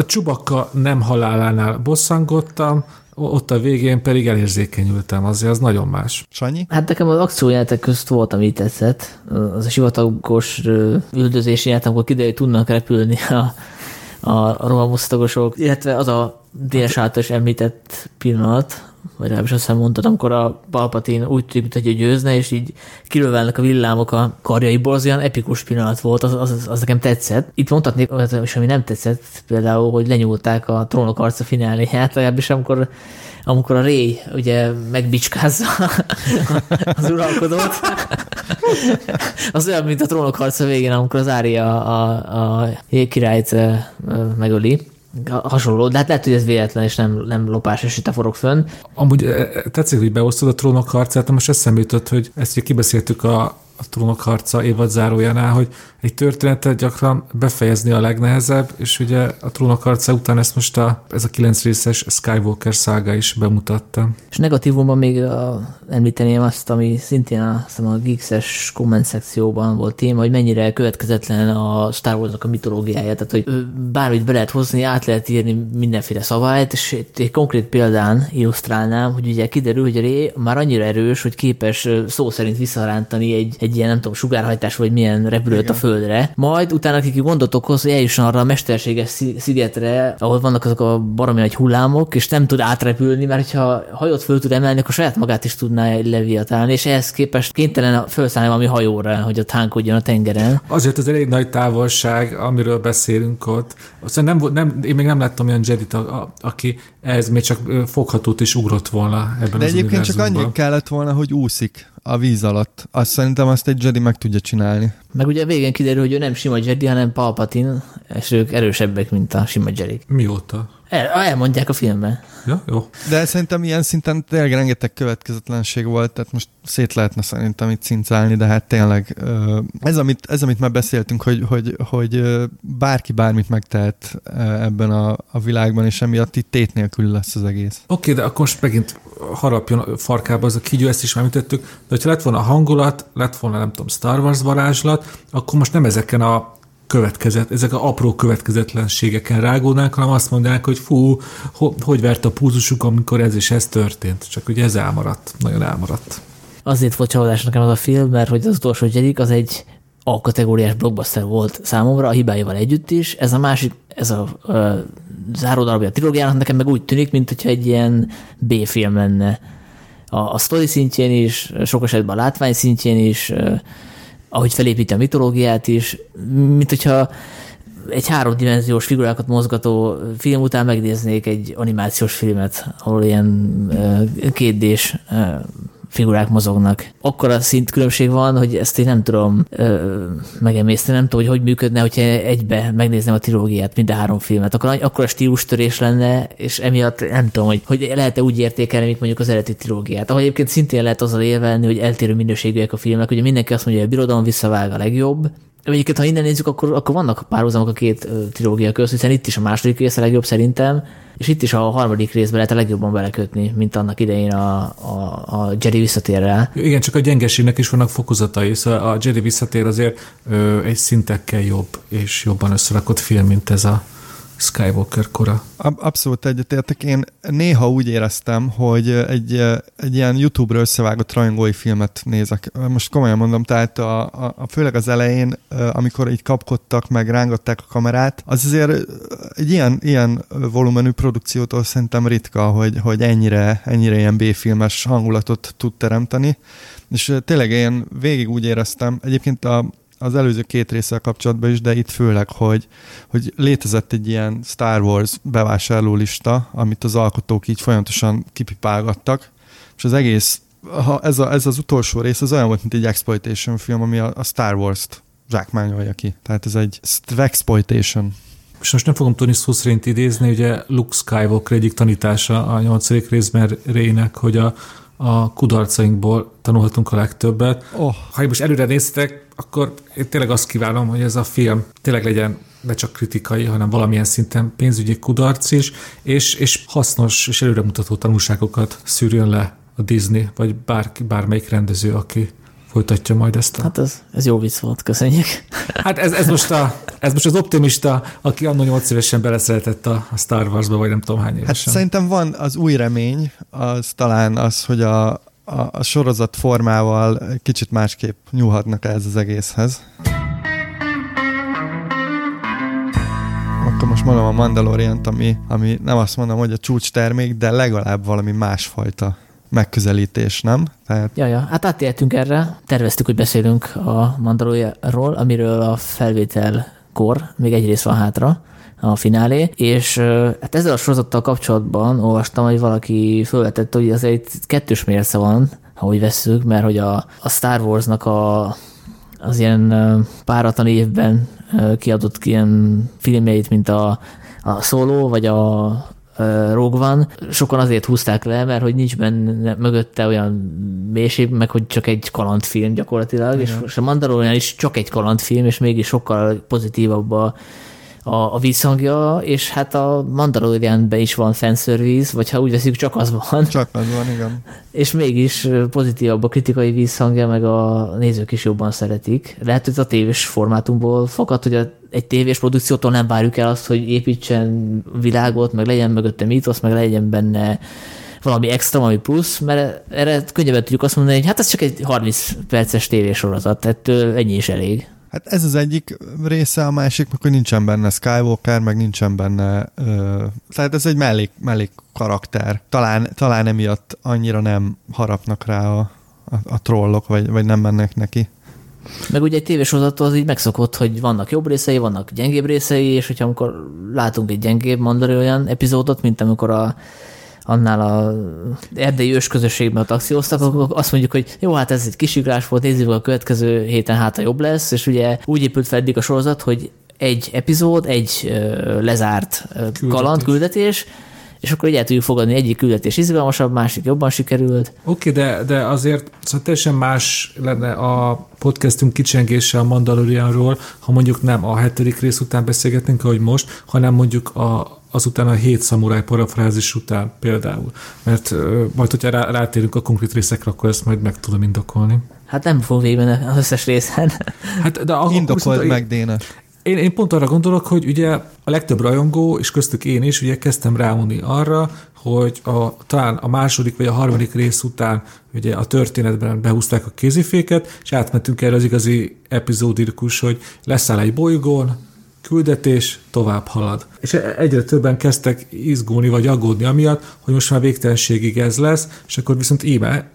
Csubakka nem halálánál bosszangottam, ott a végén pedig elérzékenyültem, azért az nagyon más. Sanyi? Hát nekem az akciójátek közt volt, ami tetszett. Az a sivatagos üldözési játék, amikor kiderül, hogy tudnak repülni a, a rohamosztagosok, illetve az a DS által is említett pillanat, vagy legalábbis azt hiszem mondtad, amikor a Palpatine úgy tűnik, hogy győzne, és így kilövelnek a villámok a karjaiból, az olyan epikus pillanat volt, az, az, az nekem tetszett. Itt mondhatnék, és ami nem tetszett, például, hogy lenyúlták a trónok arca fináléját, legalábbis amikor amikor a Ray ugye megbicskázza az uralkodót, az olyan, mint a trónok harca végén, amikor az Ária a, a, a királyt megöli hasonló, de hát lehet, hogy ez véletlen, és nem, nem lopás, és itt forog fönn. Amúgy tetszik, hogy beosztod a trónok harcát, most eszembe jutott, hogy ezt ugye kibeszéltük a, a trónok harca évad zárójánál, hogy egy történetet gyakran befejezni a legnehezebb, és ugye a trónok harca után ezt most a, ez a kilenc részes Skywalker szága is bemutatta. És negatívumban még a, említeném azt, ami szintén a, a Geeks-es komment szekcióban volt téma, hogy mennyire következetlen a Star wars a mitológiája, tehát hogy bármit be lehet hozni, át lehet írni mindenféle szabályt, és egy konkrét példán illusztrálnám, hogy ugye kiderül, hogy a Ré már annyira erős, hogy képes szó szerint visszarántani egy, egy ilyen, nem tudom, sugárhajtás, vagy milyen repülőt a föld földre, majd utána akik gondot okoz, hogy eljusson arra a mesterséges szigetre, ahol vannak azok a baromi nagy hullámok, és nem tud átrepülni, mert ha hajót föl tud emelni, akkor saját magát is tudná leviatálni, és ehhez képest kénytelen felszállni valami hajóra, hogy ott hánkodjon a tengeren. Azért az elég nagy távolság, amiről beszélünk ott. Aztán nem, nem, én még nem láttam olyan Jedit, a, a, aki ez még csak foghatót is ugrott volna ebben De az egyébként csak annyi kellett volna, hogy úszik a víz alatt. Azt szerintem azt egy Jedi meg tudja csinálni. Meg ugye végén kiderül, hogy ő nem sima Jedi, hanem Palpatine, és ők erősebbek, mint a sima Jedi. Mióta? El, elmondják a filmben. Ja, jó. De szerintem ilyen szinten tényleg rengeteg következetlenség volt, tehát most szét lehetne szerintem itt cincálni, de hát tényleg ez, amit, ez, amit már beszéltünk, hogy, hogy, hogy bárki bármit megtehet ebben a, a világban, és emiatt itt tét nélkül lesz az egész. Oké, okay, de akkor most megint harapjon a farkába az a kígyó, ezt is említettük, de hogyha lett volna hangulat, lett volna nem tudom, Star Wars varázslat, akkor most nem ezeken a következet, ezek a apró következetlenségeken rágódnánk, hanem azt mondják, hogy fú, ho, hogy vert a púzusuk, amikor ez és ez történt. Csak ugye ez elmaradt, nagyon elmaradt. Azért volt csalódás nekem az a film, mert hogy az utolsó gyedik az egy A kategóriás blockbuster volt számomra, a hibáival együtt is. Ez a másik, ez a uh, záródarabja a trilógiának nekem meg úgy tűnik, mint hogyha egy ilyen B-film lenne. A, a sztori szintjén is, sok esetben a látvány szintjén is, uh, ahogy felépíti a mitológiát is, mint hogyha egy háromdimenziós figurákat mozgató film után megnéznék egy animációs filmet, ahol ilyen kétdés figurák mozognak. Akkor a szint különbség van, hogy ezt én nem tudom ö, megemészteni, nem tudom, hogy hogy működne, hogyha egybe megnézném a trilógiát, mind a három filmet. Akkor, akkor a stílustörés lenne, és emiatt nem tudom, hogy, hogy lehet-e úgy értékelni, mint mondjuk az eredeti trilógiát. Ahogy egyébként szintén lehet azzal érvelni, hogy eltérő minőségűek a filmek. Ugye mindenki azt mondja, hogy a birodalom visszavág a legjobb, Egyébként, ha innen nézzük, akkor, akkor vannak párhuzamok a két trilógia között, hiszen itt is a második rész a legjobb szerintem, és itt is a harmadik részben lehet a legjobban belekötni, mint annak idején a, a, a Jedi visszatér rá. Igen, csak a gyengeségnek is vannak fokozatai, szóval a Jedi visszatér azért ö, egy szintekkel jobb és jobban összerakott film, mint ez a Skywalker kora. Abszolút egyetértek. Én néha úgy éreztem, hogy egy, egy ilyen YouTube-ra összevágott rajongói filmet nézek. Most komolyan mondom, tehát a, a, a főleg az elején, amikor így kapkodtak, meg rángatták a kamerát, az azért egy ilyen, ilyen volumenű produkciótól szerintem ritka, hogy, hogy ennyire, ennyire ilyen B-filmes hangulatot tud teremteni. És tényleg én végig úgy éreztem, egyébként a, az előző két résszel kapcsolatban is, de itt főleg, hogy, hogy létezett egy ilyen Star Wars bevásárlólista, amit az alkotók így folyamatosan kipipálgattak, és az egész, ha ez, a, ez az utolsó rész, az olyan volt, mint egy exploitation film, ami a, a Star Wars-t zsákmányolja ki. Tehát ez egy exploitation. Most nem fogom szó szerint idézni, ugye Luke Skywalker egyik tanítása a nyolcadik részben Rének, hogy a, a kudarcainkból tanulhatunk a legtöbbet. Oh. Ha most előre néztek, akkor én tényleg azt kívánom, hogy ez a film tényleg legyen ne csak kritikai, hanem valamilyen szinten pénzügyi kudarc is, és, és hasznos és előremutató tanulságokat szűrjön le a Disney, vagy bárki, bármelyik rendező, aki folytatja majd ezt a... Hát ez, ez jó vicc volt, köszönjük. Hát ez, ez, most, a, ez most az optimista, aki annól 8 évesen beleszeretett a, a Star Wars-ba, vagy nem tudom hány évesen. Hát szerintem van az új remény, az talán az, hogy a, a, a sorozat formával kicsit másképp nyúlhatnak ez az egészhez. Akkor most mondom a mandalorian ami, ami nem azt mondom, hogy a csúcs termék, de legalább valami másfajta megközelítés, nem? Tehát... Ja, ja, hát átéltünk erre. Terveztük, hogy beszélünk a Mandalorianról, amiről a felvételkor még egy rész van hátra a finálé, és hát ezzel a sorozattal kapcsolatban olvastam, hogy valaki felvetett, hogy az egy kettős mérce van, ha úgy vesszük, mert hogy a, a Star Wars-nak a, az ilyen páratlan évben kiadott ilyen filmjeit, mint a, a Solo, vagy a Rogue van. Sokan azért húzták le, mert hogy nincs benne mögötte olyan mélység, meg hogy csak egy kalandfilm gyakorlatilag, Igen. és a Mandalorian is csak egy kalandfilm, és mégis sokkal pozitívabb a, a, a vízhangja, és hát a Mandalorianben is van fanservice, vagy ha úgy veszük, csak az van. Csak az van, igen. És mégis pozitívabb a kritikai vízhangja, meg a nézők is jobban szeretik. Lehet, hogy ez a tévés formátumból fakad, hogy a, egy tévés produkciótól nem várjuk el azt, hogy építsen világot, meg legyen mögötte mítosz, meg legyen benne valami extra, valami plusz, mert erre könnyebben tudjuk azt mondani, hogy hát ez csak egy 30 perces tévésorozat, tehát ennyi is elég. Hát ez az egyik része, a másik, hogy nincsen benne Skywalker, meg nincsen benne... Ö, tehát ez egy mellék, mellék karakter. Talán, talán emiatt annyira nem harapnak rá a, a, a trollok, vagy, vagy nem mennek neki. Meg ugye egy tévésorozattól az így megszokott, hogy vannak jobb részei, vannak gyengébb részei, és hogyha amikor látunk egy gyengébb olyan epizódot, mint amikor a annál a erdei ősközösségben a taxióztak, akkor azt mondjuk, hogy jó, hát ez egy kisiklás volt, nézzük a következő héten hát a jobb lesz, és ugye úgy épült fel eddig a sorozat, hogy egy epizód, egy lezárt ö, kaland, küldetés, és akkor így el tudjuk fogadni, egyik küldetés izgalmasabb, másik jobban sikerült. Oké, okay, de, de azért szóval teljesen más lenne a podcastünk kicsengése a Mandalorianról, ha mondjuk nem a hetedik rész után beszélgetnénk, ahogy most, hanem mondjuk a, azután a hét szamuráj parafrázis után például. Mert uh, majd, hogyha rá, rátérünk a konkrét részekre, akkor ezt majd meg tudom indokolni. Hát nem fog végben az összes részen. Hát, de akkor Indokold viszont, meg, Dénes. Én, én pont arra gondolok, hogy ugye a legtöbb rajongó, és köztük én is, ugye kezdtem ráunni arra, hogy a, talán a második vagy a harmadik rész után ugye a történetben behúzták a kéziféket, és átmentünk erre az igazi epizódikus, hogy leszáll egy bolygón, küldetés, tovább halad. És egyre többen kezdtek izgulni vagy aggódni amiatt, hogy most már végtelenségig ez lesz, és akkor viszont íme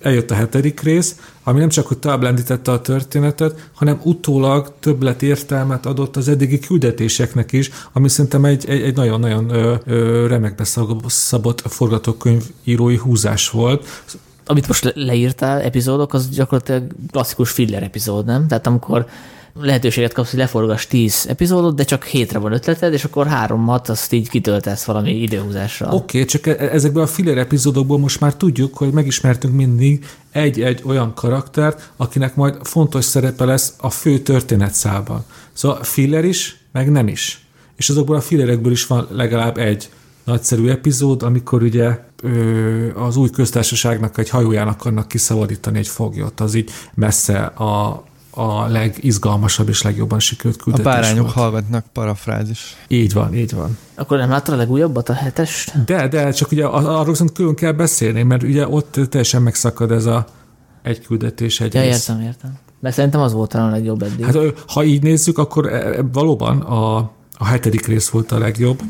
eljött a hetedik rész, ami nem csak hogy tovább lendítette a történetet, hanem utólag többlet értelmet adott az eddigi küldetéseknek is, ami szerintem egy, egy, egy nagyon-nagyon remekbe szabott forgatókönyvírói húzás volt. Amit most leírtál, epizódok, az gyakorlatilag klasszikus filler epizód, nem? Tehát amikor lehetőséget kapsz, hogy leforgass 10 epizódot, de csak hétre van ötleted, és akkor háromat azt így kitöltesz valami időhúzással. Oké, okay, csak e- ezekből a filler epizódokból most már tudjuk, hogy megismertünk mindig egy-egy olyan karaktert, akinek majd fontos szerepe lesz a fő történetszában. Szóval filler is, meg nem is. És azokból a fillerekből is van legalább egy nagyszerű epizód, amikor ugye az új köztársaságnak egy hajójának akarnak kiszabadítani egy foglyot, az így messze a a legizgalmasabb és legjobban sikerült küldetés A bárányok volt. hallgatnak parafrázis. Így van, így van. Akkor nem láttad a legújabbat, a hetest? De, de, csak ugye arról viszont külön kell beszélni, mert ugye ott teljesen megszakad ez a egy küldetés, egy ja, rész. értem, értem. Mert szerintem az volt talán a legjobb eddig. Hát ha így nézzük, akkor e, e, valóban a, a hetedik rész volt a legjobb.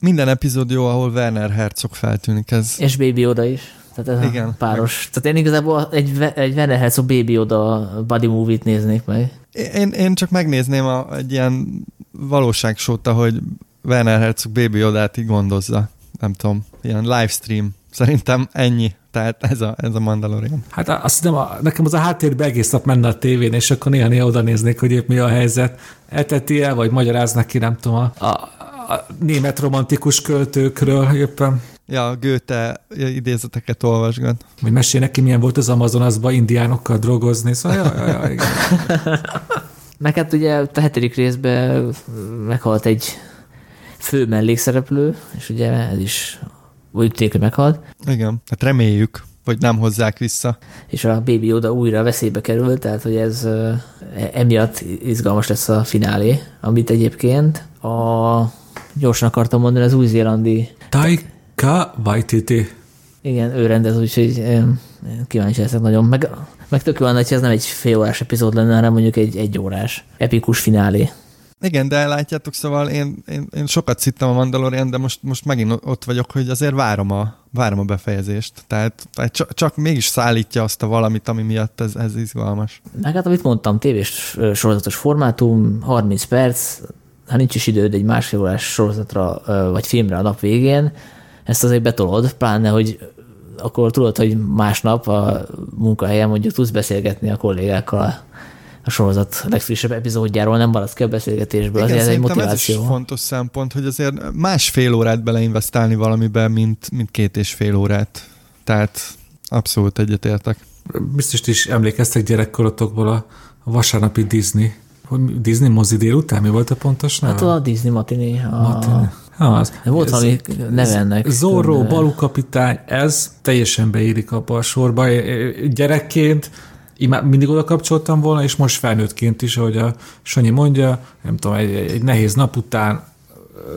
Minden epizód jó, ahol Werner Herzog feltűnik. Ez... És Baby Oda is. Tehát ez Igen. a páros. Tehát én igazából egy, egy Werner Herzog Baby Oda body movie-t néznék meg. Én, én csak megnézném a, egy ilyen valóságsót, hogy Werner Herzog Baby Odát így gondozza. Nem tudom, ilyen livestream. Szerintem ennyi. Tehát ez a, ez a Mandalorian. Hát azt hiszem, a, nekem az a háttérben egész nap menne a tévén, és akkor néha-néha oda néznék, hogy épp mi a helyzet. Eteti el, vagy magyaráznak ki, nem tudom, a, a, a német romantikus költőkről éppen. Ja, Goethe idézeteket olvasgat. Vagy mesél neki, milyen volt az Amazonasban indiánokkal drogozni, szóval ja, ja, ja, igen. Meg hát ugye a hetedik részben meghalt egy fő mellékszereplő, és ugye ez is úgy tűnik, hogy meghalt. Igen, hát reméljük, hogy nem hozzák vissza. És a Baby oda újra veszélybe került, tehát hogy ez e, emiatt izgalmas lesz a finálé, amit egyébként a gyorsan akartam mondani, az új-zélandi Taika Waititi. Igen, ő rendez, úgyhogy kíváncsi leszek nagyon. Meg, meg tök lenne, hogy ez nem egy fél órás epizód lenne, hanem mondjuk egy egy órás epikus finálé. Igen, de látjátok, szóval én, én, én sokat szittem a Mandalorian, de most, most megint ott vagyok, hogy azért várom a, várom a befejezést. Tehát, tehát csak, csak mégis szállítja azt a valamit, ami miatt ez, ez izgalmas. Meg hát, amit mondtam, tévés sorozatos formátum, 30 perc, ha nincs is időd egy másfél órás sorozatra vagy filmre a nap végén, ezt azért betolod, pláne, hogy akkor tudod, hogy másnap a munkahelyen mondjuk tudsz beszélgetni a kollégákkal a sorozat legfrissebb epizódjáról, nem maradsz ki a beszélgetésből, Igen, azért ez egy motiváció. ez is fontos szempont, hogy azért másfél órát beleinvestálni valamiben, mint, mint két és fél órát. Tehát abszolút egyetértek. Biztos is emlékeztek gyerekkorotokból a vasárnapi Disney Disney mozi délután? Mi volt a pontos neve? Hát a Disney matiné. A... matiné. Az. Volt valami neve ennek. Zorro, Balu kapitány, ez teljesen beírik abba a sorba. Gyerekként mindig oda kapcsoltam volna, és most felnőttként is, ahogy a Sanyi mondja, nem tudom, egy, egy nehéz nap után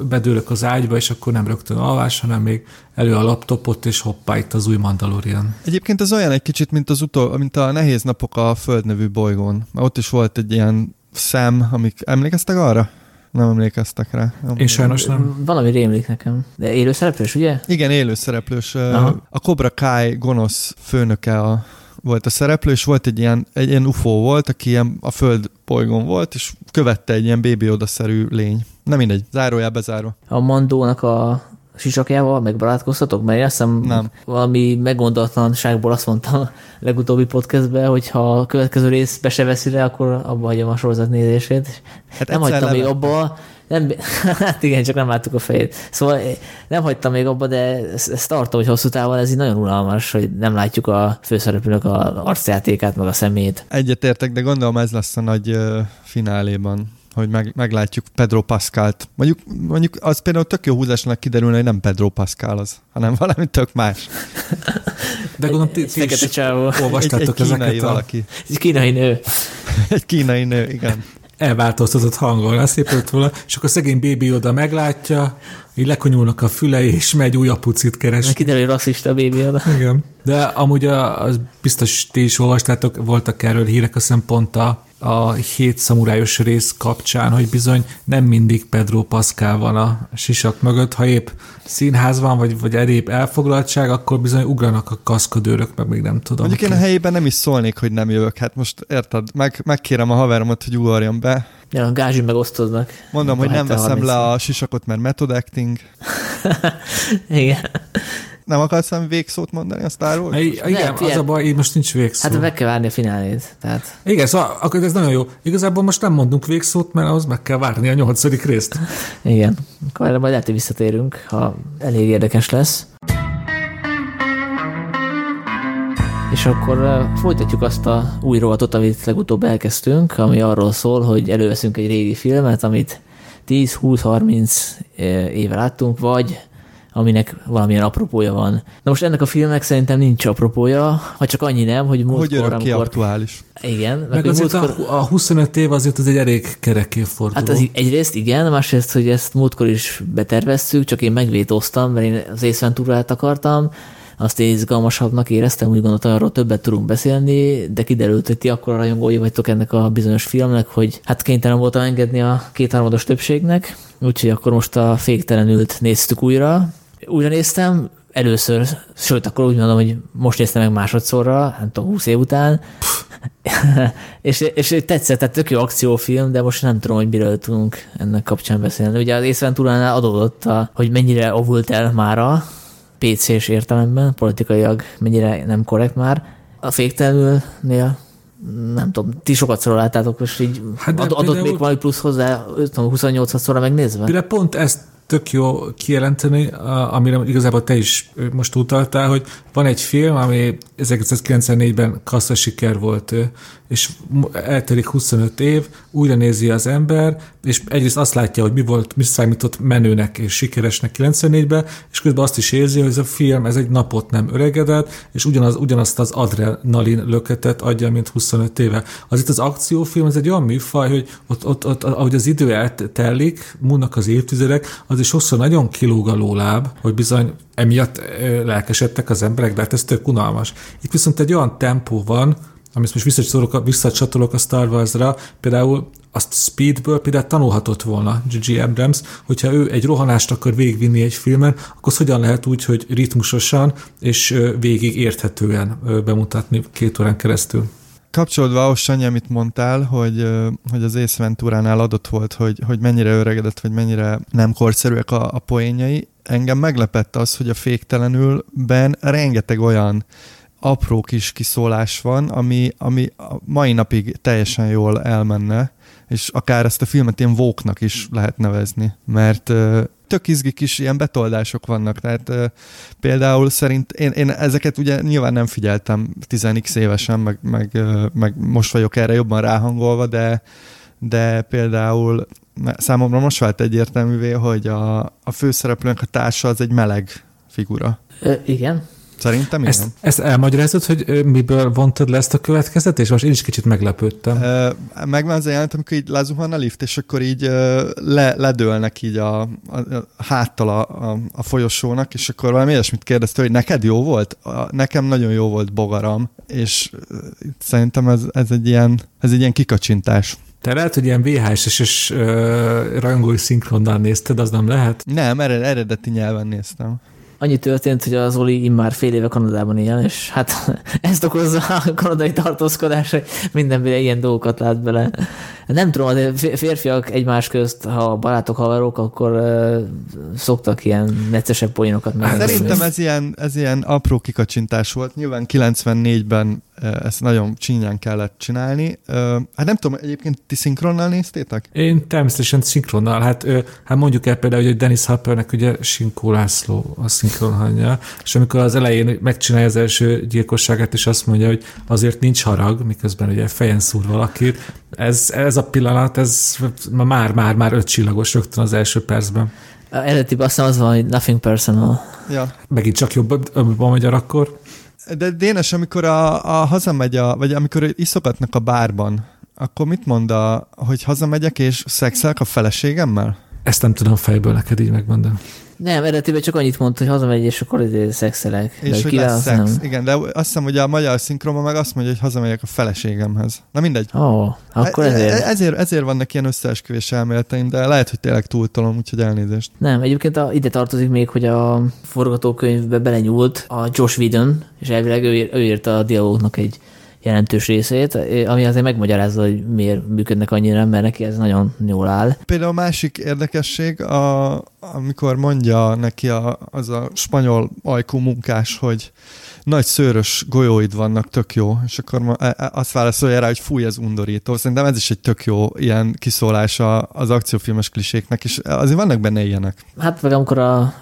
bedőlök az ágyba, és akkor nem rögtön alvás, hanem még elő a laptopot, és hoppá, itt az új Mandalorian. Egyébként ez olyan egy kicsit, mint, az utol, mint a nehéz napok a Föld nevű bolygón. Ott is volt egy ilyen szem, amik emlékeztek arra? Nem emlékeztek rá. Nem Én sajnos nem. Valami rémlik nekem. De élőszereplős, ugye? Igen, élőszereplős. Aha. A Cobra Kai gonosz főnöke a, volt a szereplő, és volt egy ilyen, egy ilyen UFO volt, aki ilyen a föld bolygón volt, és követte egy ilyen bébi odaszerű lény. Nem mindegy, zárójá bezárva. A Mandónak a sisakjával megbarátkoztatok? Mert én azt hiszem Nem. valami meggondolatlanságból azt mondtam a legutóbbi podcastben, hogy ha a következő rész be se veszi le, akkor abba hagyom a sorozat nézését. Hát nem hagytam még abba, nem, hát igen, csak nem láttuk a fejét. Szóval nem hagytam még abba, de ezt, ezt tartom, hogy hosszú távon ez így nagyon unalmas, hogy nem látjuk a főszereplőnek a arcjátékát, meg a szemét. Egyetértek, de gondolom ez lesz a nagy uh, fináléban, hogy meg, meglátjuk Pedro Pascalt. Mondjuk, mondjuk az például tök jó húzásnak kiderülne, hogy nem Pedro Pascal az, hanem valami tök más. De gondolom, ti, ti is csávó. Egy, olvastátok egy kínai ezeket a valaki. Egy kínai nő. Egy kínai nő, igen. elváltoztatott hangon, lett volna, és akkor szegény bébi oda meglátja, így lekonyulnak a fülei, és megy új apucit keres. Kiderül, hogy rasszista bébi oda. Igen. De amúgy a, az biztos ti is olvastátok, voltak erről hírek, hiszem pont a, a hét szamurájos rész kapcsán, hogy bizony nem mindig Pedro Pascal van a sisak mögött, ha épp színház van, vagy, vagy erébb elfoglaltság, akkor bizony ugranak a kaszkadőrök, meg még nem tudom. Mondjuk én a helyében nem is szólnék, hogy nem jövök. Hát most érted, meg, megkérem a haveromat, hogy ugorjon be. Ja, a gázsi megosztoznak. Mondom, hogy nem 70-30. veszem le a sisakot, mert method acting. Igen. Nem akarsz valami végszót mondani a Star I- igen, Nem, az figyelj. a baj, így most nincs végszó. Hát meg kell várni a finálét. Tehát Igen, szóval akkor ez nagyon jó. Igazából most nem mondunk végszót, mert ahhoz meg kell várni a nyolcadik részt. igen. Akkor erre majd lehet, hogy visszatérünk, ha elég érdekes lesz. És akkor uh, folytatjuk azt a új rovatot, amit legutóbb elkezdtünk, ami arról szól, hogy előveszünk egy régi filmet, amit 10, 20, 30 éve láttunk, vagy aminek valamilyen apropója van. Na most ennek a filmnek szerintem nincs apropója, ha csak annyi nem, hogy Hogy múltkor, örökké amikor... aktuális. Igen, meg, Meg hogy azért múltkor... a, a 25 év azért az egy elég kerek évforduló. Hát az egyrészt igen, másrészt, hogy ezt múltkor is beterveztük, csak én megvétóztam, mert én az észventúrát akartam, azt én izgalmasabbnak éreztem, úgy gondoltam, arról többet tudunk beszélni, de kiderült, hogy ti akkor rajongói vagytok ennek a bizonyos filmnek, hogy hát kénytelen voltam engedni a kétharmados többségnek, úgyhogy akkor most a féktelenült néztük újra. Újra néztem, először, sőt, akkor úgy mondom, hogy most néztem meg másodszorra, nem tudom, 20 év után, és, és tetszett, tehát tök jó akciófilm, de most nem tudom, hogy miről tudunk ennek kapcsán beszélni. Ugye az Észventúránál adódott, a, hogy mennyire avult el mára, PC-s értelemben, politikailag mennyire nem korrekt már. A féktelenülnél nem tudom, ti sokat láttátok, és így Hát de ad, adott például- még valami plusz hozzá, nem tudom, 28-szorra megnézve? Például pont ezt tök jó kijelenteni, amire igazából te is most utaltál, hogy van egy film, ami 1994-ben kassza siker volt, és eltelik 25 év, újra nézi az ember, és egyrészt azt látja, hogy mi volt, mi számított menőnek és sikeresnek 94-ben, és közben azt is érzi, hogy ez a film, ez egy napot nem öregedett, és ugyanaz, ugyanazt az adrenalin löketet adja, mint 25 éve. Az itt az akciófilm, ez egy olyan műfaj, hogy ott, ott, ott ahogy az idő eltelik, múlnak az évtizedek, az is sokszor nagyon kilóg a lóláb, hogy bizony emiatt lelkesedtek az emberek, de hát ez tök unalmas. Itt viszont egy olyan tempó van, amit most visszacsatolok, visszacsatolok a Star Wars-ra, például azt Speedből például tanulhatott volna G.G. Abrams, hogyha ő egy rohanást akar végigvinni egy filmen, akkor hogyan lehet úgy, hogy ritmusosan és végig érthetően bemutatni két órán keresztül. Kapcsolódva ahhoz, Sanyi, amit mondtál, hogy, hogy az Ace Venturánál adott volt, hogy, hogy mennyire öregedett, vagy mennyire nem korszerűek a, a poénjai, engem meglepett az, hogy a féktelenülben rengeteg olyan apró kis kiszólás van, ami, ami a mai napig teljesen jól elmenne, és akár ezt a filmet ilyen vóknak is lehet nevezni, mert tök izgi kis ilyen betoldások vannak, tehát ö, például szerint én, én ezeket ugye nyilván nem figyeltem 10x évesen, meg, meg, ö, meg most vagyok erre jobban ráhangolva, de, de például számomra most vált egyértelművé, hogy a, a főszereplőnk a társa az egy meleg figura. Ö, igen. Szerintem igen. Ezt, ezt elmagyarázod, hogy miből vontad le ezt a következtetést? Most én is kicsit meglepődtem. Megvan az a jelent, amikor így lezuhan a lift, és akkor így le, ledőlnek így a, a, a háttal a, a, a folyosónak, és akkor valami ilyesmit kérdezte, hogy neked jó volt? Nekem nagyon jó volt bogaram, és szerintem ez, ez, egy ilyen, ez egy ilyen kikacsintás. Te lehet, hogy ilyen VHS-es uh, rajongói szinkronnal nézted, az nem lehet? Nem, ered, eredeti nyelven néztem. Annyi történt, hogy az Oli immár fél éve Kanadában él, és hát ezt okozza a kanadai tartózkodás, hogy mindenből ilyen dolgokat lát bele. Nem tudom, de férfiak egymás közt, ha barátok, haverok, akkor uh, szoktak ilyen neccesebb poénokat meg. Szerintem ez ilyen, ez ilyen apró kikacsintás volt. Nyilván 94-ben ezt nagyon csínyán kellett csinálni. Hát nem tudom, egyébként ti szinkronnal néztétek? Én természetesen szinkronnal. Hát, hát mondjuk el például, hogy Dennis Hoppernek ugye Sinkó László a szinkronhangja, és amikor az elején megcsinálja az első gyilkosságát, és azt mondja, hogy azért nincs harag, miközben ugye fejen szúr valakit, ez, ez a pillanat, ez már, már, már öt csillagos rögtön az első percben. Eredetiben azt az van, hogy nothing personal. Ja. Megint csak jobb a magyar akkor. De Dénes, amikor a, a hazamegy, a, vagy amikor iszogatnak a bárban, akkor mit mond, a, hogy hazamegyek és szexelek a feleségemmel? Ezt nem tudom fejből neked így megmondani. Nem, eredetiben csak annyit mondta, hogy hazamegy, és akkor azért szexelek. És de hogy lesz szex. Nem. Igen, de azt hiszem, hogy a magyar szinkronban meg azt mondja, hogy hazamegyek a feleségemhez. Na mindegy. Ó, oh, akkor e- ezért. E- ezért. Ezért vannak ilyen összeesküvés elméleteim, de lehet, hogy tényleg túltolom, úgyhogy elnézést. Nem, egyébként a, ide tartozik még, hogy a forgatókönyvbe belenyúlt a Josh Whedon, és elvileg ő, ő írta a dialógnak egy jelentős részét, ami azért megmagyarázza, hogy miért működnek annyira, mert neki ez nagyon jól áll. Például a másik érdekesség, a, amikor mondja neki a, az a spanyol ajkú munkás, hogy nagy szőrös golyóid vannak, tök jó, és akkor e, e, azt válaszolja rá, hogy fúj, ez undorító. Szerintem ez is egy tök jó ilyen kiszólása az akciófilmes kliséknek, és azért vannak benne ilyenek. Hát meg amikor a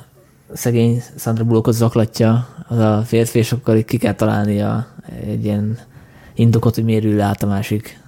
szegény Sandra Bullockot zaklatja az a férfi, és akkor ki kell találnia egy ilyen indokot, hogy miért ül át a másik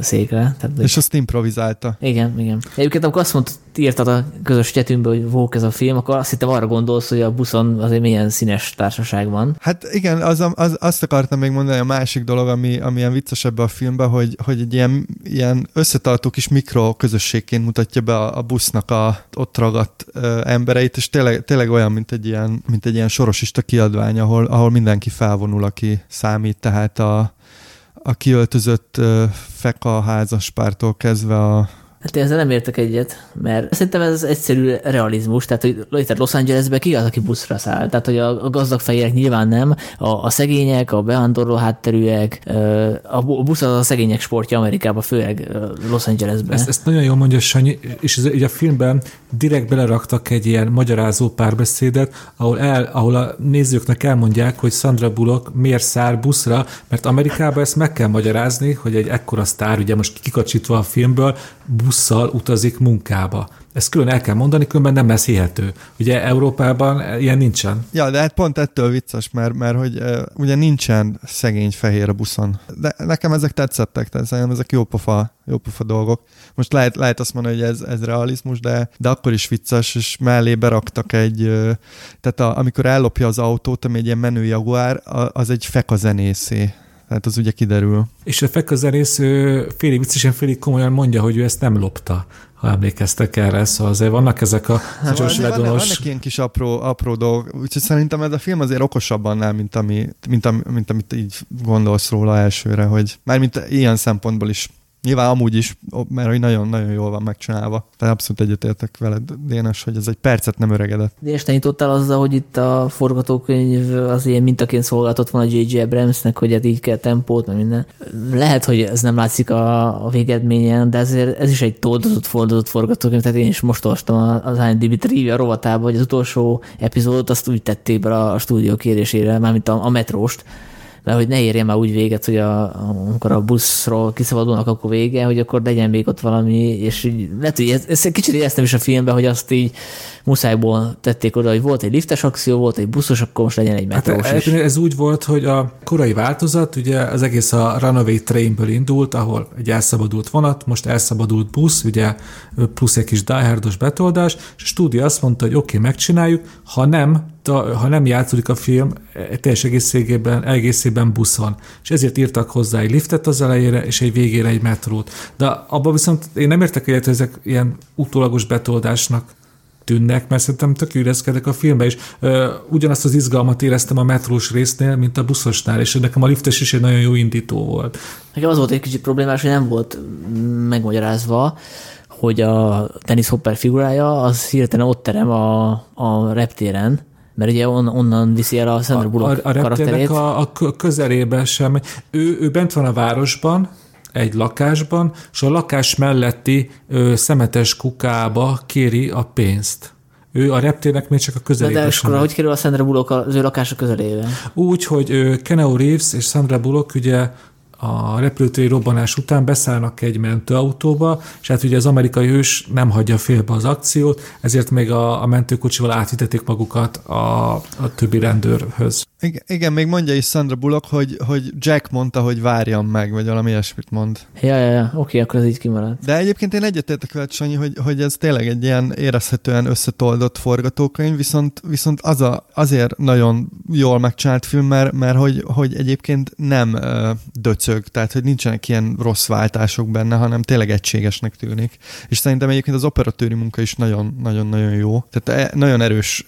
székre. Tehát, és azt improvizálta. Igen, igen. Egyébként amikor azt mondta, írtad a közös csetünkbe, hogy vók ez a film, akkor azt hittem arra gondolsz, hogy a buszon azért milyen színes társaság van. Hát igen, az, az, azt akartam még mondani, a másik dolog, ami, ami ilyen vicces ebbe a filmben, hogy, hogy egy ilyen, ilyen összetartó kis mikro közösségként mutatja be a, a busznak a ott ragadt ö, embereit, és tényleg, tényleg olyan, mint egy ilyen, mint egy ilyen sorosista kiadvány, ahol, ahol mindenki felvonul, aki számít, tehát a, a kiöltözött feka házaspártól kezdve a Hát én ezzel nem értek egyet, mert szerintem ez egyszerű realizmus, tehát hogy itt Los Angelesbe ki az, aki buszra száll? Tehát, hogy a, gazdag fejérek nyilván nem, a, a szegények, a bevándorló hátterűek, a busz az a szegények sportja Amerikában, főleg Los Angelesben. Ezt, ezt nagyon jól mondja Sanyi, és ez, így a filmben direkt beleraktak egy ilyen magyarázó párbeszédet, ahol, el, ahol a nézőknek elmondják, hogy Sandra Bullock miért száll buszra, mert Amerikában ezt meg kell magyarázni, hogy egy ekkora sztár, ugye most kikacsítva a filmből, busszal utazik munkába. Ezt külön el kell mondani, különben nem lesz hihető. Ugye Európában ilyen nincsen. Ja, de hát pont ettől vicces, mert, mert hogy ugye nincsen szegény fehér a buszon. De nekem ezek tetszettek, tehát ezek jó pofa, jó pofa dolgok. Most lehet, lehet azt mondani, hogy ez, ez realizmus, de, de akkor is vicces, és mellé beraktak egy, tehát a, amikor ellopja az autót, ami egy ilyen menő jaguár, az egy feka zenészé tehát az ugye kiderül. És a fekközerész félig viccesen, félig komolyan mondja, hogy ő ezt nem lopta, ha emlékeztek erre, szóval azért vannak ezek a hát, vannak, vannak, vannak ilyen kis apró, apró dolgok, úgyhogy szerintem ez a film azért okosabb annál, mint, ami, mint, ami, mint amit így gondolsz róla elsőre, hogy mármint ilyen szempontból is Nyilván amúgy is, mert hogy nagyon-nagyon jól van megcsinálva. Tehát abszolút egyetértek veled, Dénes, hogy ez egy percet nem öregedett. Dénes, te nyitottál azzal, hogy itt a forgatókönyv az ilyen mintaként szolgáltott van a J.J. Abramsnek, hogy hát így kell tempót, meg minden. Lehet, hogy ez nem látszik a, a végedményen, de ezért ez is egy toldozott, fordozott forgatókönyv, tehát én is most olvastam az IMDb trivia rovatába, hogy az utolsó epizódot azt úgy tették be a stúdió kérésére, mármint a, a metróst, mert hogy ne érjen már úgy véget, hogy a, amikor a buszról kiszabadulnak, akkor vége, hogy akkor legyen még ott valami, és így, lehet, hogy ez, ez kicsit éreztem is a filmben, hogy azt így muszájból tették oda, hogy volt egy liftes akció, volt egy buszos, akkor most legyen egy hát metrós hát, is. Ez úgy volt, hogy a korai változat, ugye az egész a Runaway Trainből indult, ahol egy elszabadult vonat, most elszabadult busz, ugye plusz egy kis diehardos betoldás, és a stúdió azt mondta, hogy oké, okay, megcsináljuk, ha nem, ha nem játszódik a film teljes egészében, egészében buszon. És ezért írtak hozzá egy liftet az elejére, és egy végére egy metrót. De abban viszont én nem értek egyet, hogy ezek ilyen utólagos betoldásnak tűnnek, mert szerintem tök üreszkedek a filmbe, és ö, ugyanazt az izgalmat éreztem a metrós résznél, mint a buszosnál, és nekem a liftes is egy nagyon jó indító volt. Nekem az volt egy kicsit problémás, hogy nem volt megmagyarázva, hogy a Dennis Hopper figurája az hirtelen ott terem a, a reptéren, Mert ugye on, onnan viszi el a Sandra Bullock a, a karakterét. A, a közelébe sem. Ő, ő bent van a városban, egy lakásban, és a lakás melletti ö, szemetes kukába kéri a pénzt. Ő a reptérnek még csak a közelébe De, de akkor hogy kerül a Sandra Bullock az ő lakása közelébe? Úgy, hogy Keneo Reeves és Sandra Bullock ugye a repülőtéri robbanás után beszállnak egy mentőautóba, és hát ugye az amerikai hős nem hagyja félbe az akciót, ezért még a, a mentőkocsival átítették magukat a, a többi rendőrhöz. Igen, igen, még mondja is Sandra Bullock, hogy, hogy Jack mondta, hogy várjam meg, vagy valami ilyesmit mond. Ja, ja, ja, oké, akkor ez így kimaradt. De egyébként én egyetértek veled, Sanyi, hogy, hogy ez tényleg egy ilyen érezhetően összetoldott forgatókönyv, viszont, viszont az a, azért nagyon jól megcsinált film, mert, mert hogy, hogy egyébként nem uh, döcög, tehát hogy nincsenek ilyen rossz váltások benne, hanem tényleg egységesnek tűnik. És szerintem egyébként az operatőri munka is nagyon-nagyon jó. Tehát e, nagyon erős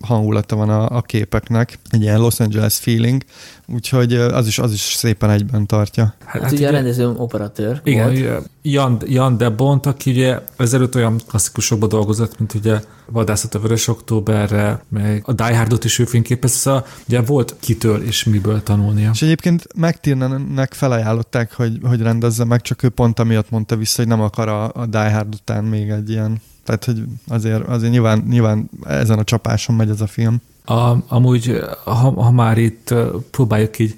hangulata van a, a képeknek, egy ilyen Los Angeles feeling, úgyhogy az is, az is szépen egyben tartja. Hát, hát ugye a rendező operatőr Igen, volt. Jan, Jan de Bont, aki ugye ezelőtt olyan klasszikusokban dolgozott, mint ugye Vadászat a Vörös Októberre, meg a Die Hardot is ő fényképezte, szóval ugye volt kitől és miből tanulnia. És egyébként McTiernannek felajánlották, hogy, hogy rendezze meg, csak ő pont amiatt mondta vissza, hogy nem akar a, a Die Hard után még egy ilyen tehát, hogy azért, azért nyilván, nyilván ezen a csapáson megy ez a film. A, amúgy, ha, ha már itt próbáljuk így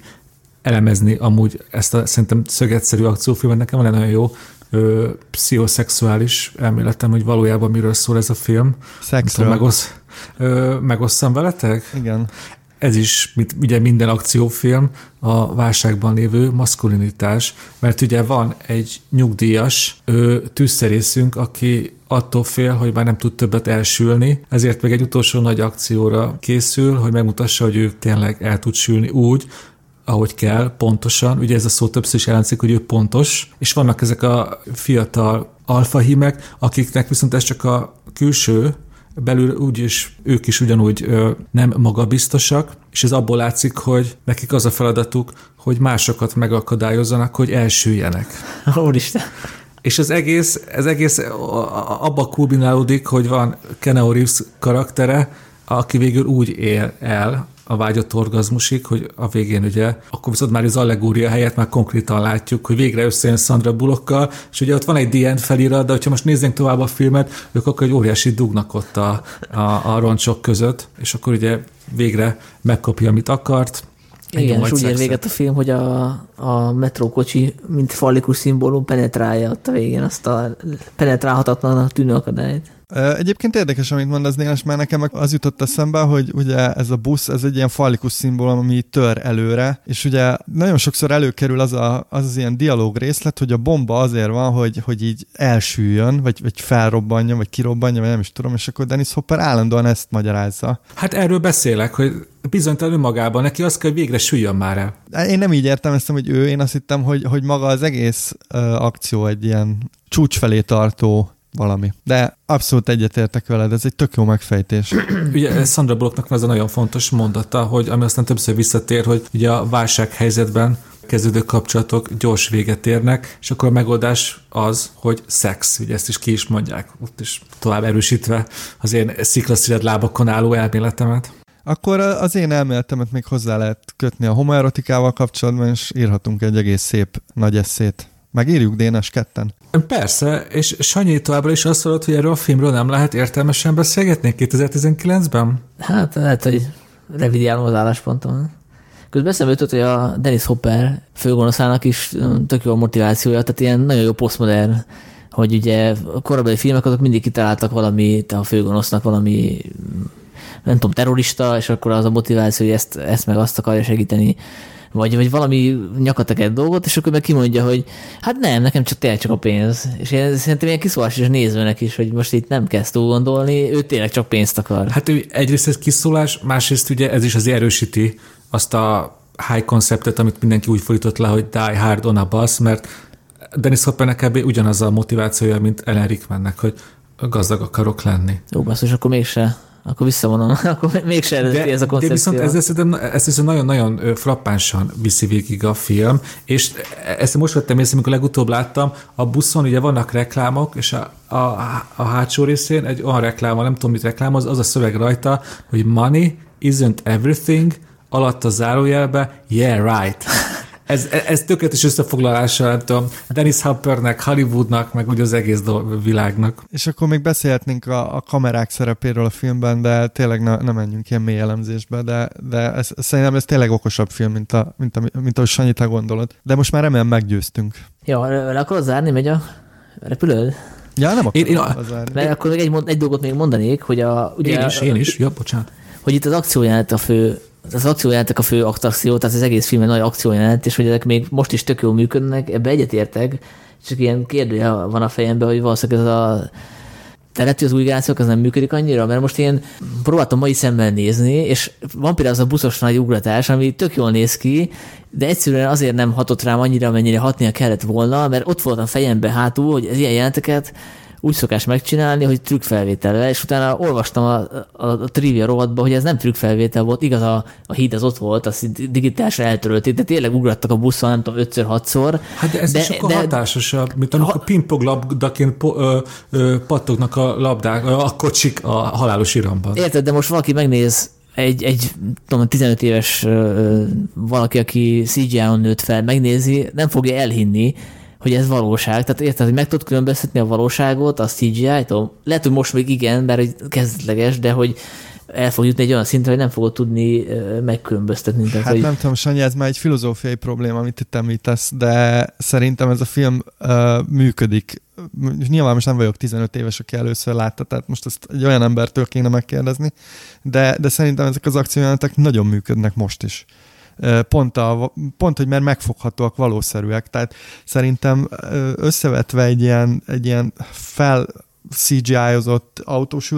elemezni amúgy ezt a szerintem szögetszerű akciófilmet, nekem egy nagyon jó ö, pszichoszexuális elméletem, hogy valójában miről szól ez a film. Szexről. Megosz, ö, megosszam veletek? Igen. Ez is, mint ugye minden akciófilm, a válságban lévő maszkulinitás, mert ugye van egy nyugdíjas ö, tűzszerészünk, aki attól fél, hogy már nem tud többet elsülni, ezért még egy utolsó nagy akcióra készül, hogy megmutassa, hogy ő tényleg el tud sülni úgy, ahogy kell, pontosan. Ugye ez a szó többször is jelentszik, hogy ő pontos, és vannak ezek a fiatal alfahimek, akiknek viszont ez csak a külső, belül úgy is, ők is ugyanúgy ö, nem magabiztosak, és ez abból látszik, hogy nekik az a feladatuk, hogy másokat megakadályozzanak, hogy elsüljenek. Úristen. És az egész, ez egész abba kulminálódik, hogy van Keneo Reeves karaktere, aki végül úgy él el a vágyott orgazmusig, hogy a végén ugye, akkor viszont már az allegória helyett már konkrétan látjuk, hogy végre összejön Sandra Bullockkal, és ugye ott van egy End felirat, de ha most nézzünk tovább a filmet, ők akkor egy óriási dugnak ott a, a, a roncsok között, és akkor ugye végre megkapja, amit akart, igen, és úgy ér véget a film, hogy a, a metrókocsi, mint fallikus szimbólum penetrálja ott a végén azt a penetrálhatatlan tűnő akadályt. Egyébként érdekes, amit mondasz, Dénes, mert nekem az jutott eszembe, hogy ugye ez a busz, ez egy ilyen fallikus szimbólum, ami tör előre, és ugye nagyon sokszor előkerül az a, az, az ilyen dialóg részlet, hogy a bomba azért van, hogy, hogy így elsüljön, vagy, vagy felrobbanjon, vagy kirobbanja, vagy nem is tudom, és akkor Dennis Hopper állandóan ezt magyarázza. Hát erről beszélek, hogy bizonytalan önmagában, neki az kell, hogy végre süljön már el. Én nem így értelmeztem, hogy ő, én azt hittem, hogy, hogy maga az egész uh, akció egy ilyen csúcs felé tartó valami. De abszolút egyetértek veled, ez egy tök jó megfejtés. ugye Sandra Bullocknak az a nagyon fontos mondata, hogy ami aztán többször visszatér, hogy ugye a válsághelyzetben kezdődő kapcsolatok gyors véget érnek, és akkor a megoldás az, hogy szex, ugye ezt is ki is mondják, ott is tovább erősítve az én sziklaszíred lábakon álló elméletemet. Akkor az én elméletemet még hozzá lehet kötni a homoerotikával kapcsolatban, és írhatunk egy egész szép nagy eszét. Megírjuk Dénes ketten? Persze, és Sanyi továbbra is azt mondod, hogy erről a filmről nem lehet értelmesen beszélgetni 2019-ben? Hát lehet, hogy revidiálom az álláspontom. Közben eszembe jutott, hogy a Dennis Hopper főgonoszának is tök jó a motivációja, tehát ilyen nagyon jó posztmodern, hogy ugye a korábbi filmek azok mindig kitaláltak valami, a főgonosznak valami nem tudom, terrorista, és akkor az a motiváció, hogy ezt, ezt meg azt akarja segíteni vagy, vagy valami nyakateket dolgot, és akkor meg kimondja, hogy hát nem, nekem csak tényleg csak a pénz. És én szerintem ilyen kiszólás is nézőnek is, hogy most itt nem kezd túl gondolni, ő tényleg csak pénzt akar. Hát ő egyrészt ez kiszólás, másrészt ugye ez is az erősíti azt a high konceptet, amit mindenki úgy fordított le, hogy die hard on a bus, mert Dennis Hoppernek kb. ugyanaz a motivációja, mint Ellen Rickmannek, hogy gazdag akarok lenni. Jó, basszus, akkor mégse akkor visszavonom, akkor mégsem eredeti ez a koncepció. De viszont ez, szerintem, ez viszont nagyon-nagyon frappánsan viszi végig a film, és ezt most vettem észre, amikor legutóbb láttam, a buszon ugye vannak reklámok, és a, a, a hátsó részén egy olyan reklám, nem tudom, mit reklámoz, az a szöveg rajta, hogy money isn't everything, alatt a zárójelbe, yeah, right. Ez, ez tökéletes összefoglalása, nem tudom, Dennis Hoppernek, Hollywoodnak, meg úgy az egész világnak. És akkor még beszélhetnénk a, a kamerák szerepéről a filmben, de tényleg ne, ne menjünk ilyen mély elemzésbe, de, de ez, szerintem ez tényleg okosabb film, mint, a, mint, a, mint ahogy Sanyi, te gondolod. De most már remélem meggyőztünk. Jó, le akarod zárni, megy a repülőd? Ja, nem Én- én akarom a-. Mert akkor még egy, egy dolgot még mondanék, hogy a, ugye, Én is, én is. Ja, bocsánat. hogy itt az akciójelenet a fő, az akciójelenetek a fő attrakció, tehát az egész film egy nagy akciójelenet, és hogy ezek még most is tök jól működnek, ebbe egyetértek, csak ilyen kérdője van a fejemben, hogy valószínűleg ez a teretű az új generációk, az nem működik annyira, mert most én próbáltam mai szemmel nézni, és van például az a buszos nagy ugratás, ami tök jól néz ki, de egyszerűen azért nem hatott rám annyira, amennyire hatnia kellett volna, mert ott volt a fejemben hátul, hogy az ilyen jelenteket úgy szokás megcsinálni, hogy trükkfelvételre, és utána olvastam a, a, a trivia rovatba, hogy ez nem trükkfelvétel volt, igaz a, a híd az ott volt, azt digitálisan eltörölték, de tényleg ugrattak a buszon, nem tudom, ötször, hatszor. Hát de ez de, sokkal de, hatásosasabb, mint amikor Ha- pingpong labdaként po, ö, ö, pattognak a labdák, a kocsik a halálos iramban. Érted, de most valaki megnéz egy, egy tudom, 15 éves ö, valaki, aki CGI-on nőtt fel, megnézi, nem fogja elhinni, hogy ez valóság. Tehát érted, hogy meg tudod különböztetni a valóságot a CGI-tól? Lehet, hogy most még igen, mert hogy kezdetleges, de hogy el fog jutni egy olyan szintre, hogy nem fogod tudni megkülönböztetni. Tehát, Hát hogy nem tudom, Sanyi, ez már egy filozófiai probléma, amit itt említesz, de szerintem ez a film uh, működik. Nyilván most nem vagyok 15 éves, aki először látta, tehát most ezt egy olyan embertől kéne megkérdezni, de, de szerintem ezek az akciójelenetek nagyon működnek most is. Pont, a, pont, hogy mert megfoghatóak, valószerűek. Tehát szerintem összevetve egy ilyen, egy ilyen fel CGI-ozott autós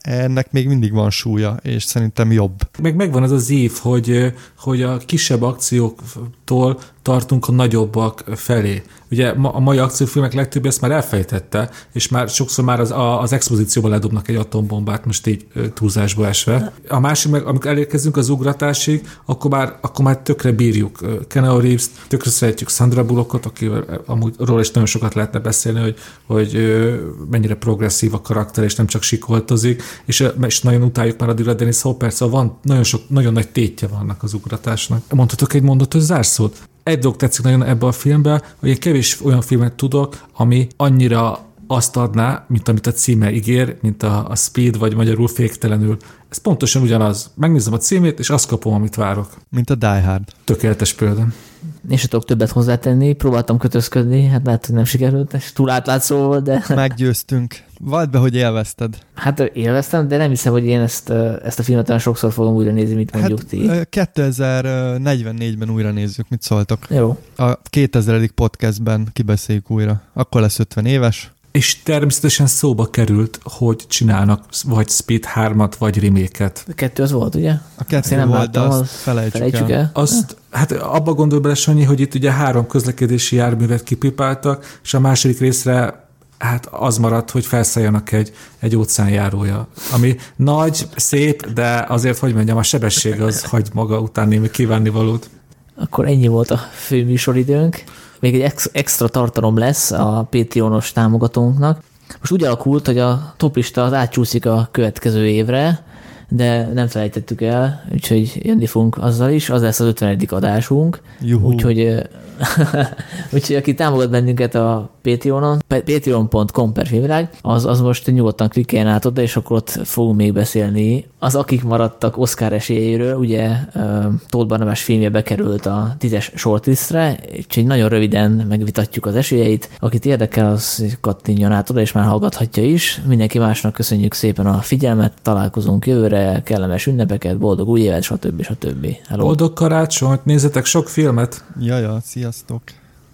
ennek még mindig van súlya, és szerintem jobb. Meg megvan az az ív, hogy, hogy a kisebb akcióktól tartunk a nagyobbak felé. Ugye a mai akciófilmek legtöbb ezt már elfejtette, és már sokszor már az, a, az expozícióban ledobnak egy atombombát, most így túlzásba esve. A másik meg, amikor elérkezünk az ugratásig, akkor már, akkor már tökre bírjuk Keanu Reeves, tökre szeretjük Sandra Bullockot, akivel amúgy róla is nagyon sokat lehetne beszélni, hogy, hogy mennyire progresszív a karakter, és nem csak sikoltozik, és, és nagyon utáljuk már addigra Dennis Hopper, szóval van nagyon, sok, nagyon nagy tétje vannak az ugratásnak. Mondhatok egy mondatot zárszót? Egy dolog tetszik nagyon ebbe a filmbe, hogy én kevés olyan filmet tudok, ami annyira azt adná, mint amit a címe ígér, mint a, a Speed, vagy magyarul féktelenül. Ez pontosan ugyanaz. Megnézem a címét, és azt kapom, amit várok. Mint a Die Hard. Tökéletes példa. Sem tudok többet hozzátenni, próbáltam kötözködni, hát lehet, hogy nem sikerült, és túl átlátszó volt, de Meggyőztünk. Vald be, hogy élvezted. hát élveztem, de nem hiszem, hogy én ezt, ezt a filmet olyan sokszor fogom újra nézni, mint mondjuk Hát ti. ö, 2044-ben újra nézzük, mit szóltok. Jó. A 2000. podcastben kibeszéljük újra. Akkor lesz 50 éves. És természetesen szóba került, hogy csinálnak vagy Speed 3-at, vagy reméket. A kettő az volt, ugye? A kettő nem volt, de láttam, azt azt felejtsük, Felejtsük el. el. Azt, hát abba gondolj bele, Sanyi, hogy itt ugye három közlekedési járművet kipipáltak, és a második részre hát az maradt, hogy felszálljanak egy, egy óceánjárója, ami nagy, szép, de azért, hogy mondjam, a sebesség az hagy maga után némi kívánnivalót. Akkor ennyi volt a fő műsoridőnk. Még egy ex- extra tartalom lesz a Patreonos támogatónknak. Most úgy alakult, hogy a toplista az átcsúszik a következő évre, de nem felejtettük el, úgyhogy jönni fogunk azzal is, az lesz az 50. adásunk, Juhú. úgyhogy, úgyhogy aki támogat bennünket a Patreonon, pa- patreon.com per filmvilág, az, az most nyugodtan klikkeljen át oda, és akkor ott fogunk még beszélni. Az, akik maradtak Oscar esélyéről, ugye Tóth Barnabás filmje bekerült a tízes shortlistre, úgyhogy nagyon röviden megvitatjuk az esélyeit. Akit érdekel, az kattinjon át oda, és már hallgathatja is. Mindenki másnak köszönjük szépen a figyelmet, találkozunk jövőre, kellemes ünnepeket, boldog új évet, stb. stb. Hello. Boldog karácsonyt, nézzetek sok filmet! Jaja, sziasztok!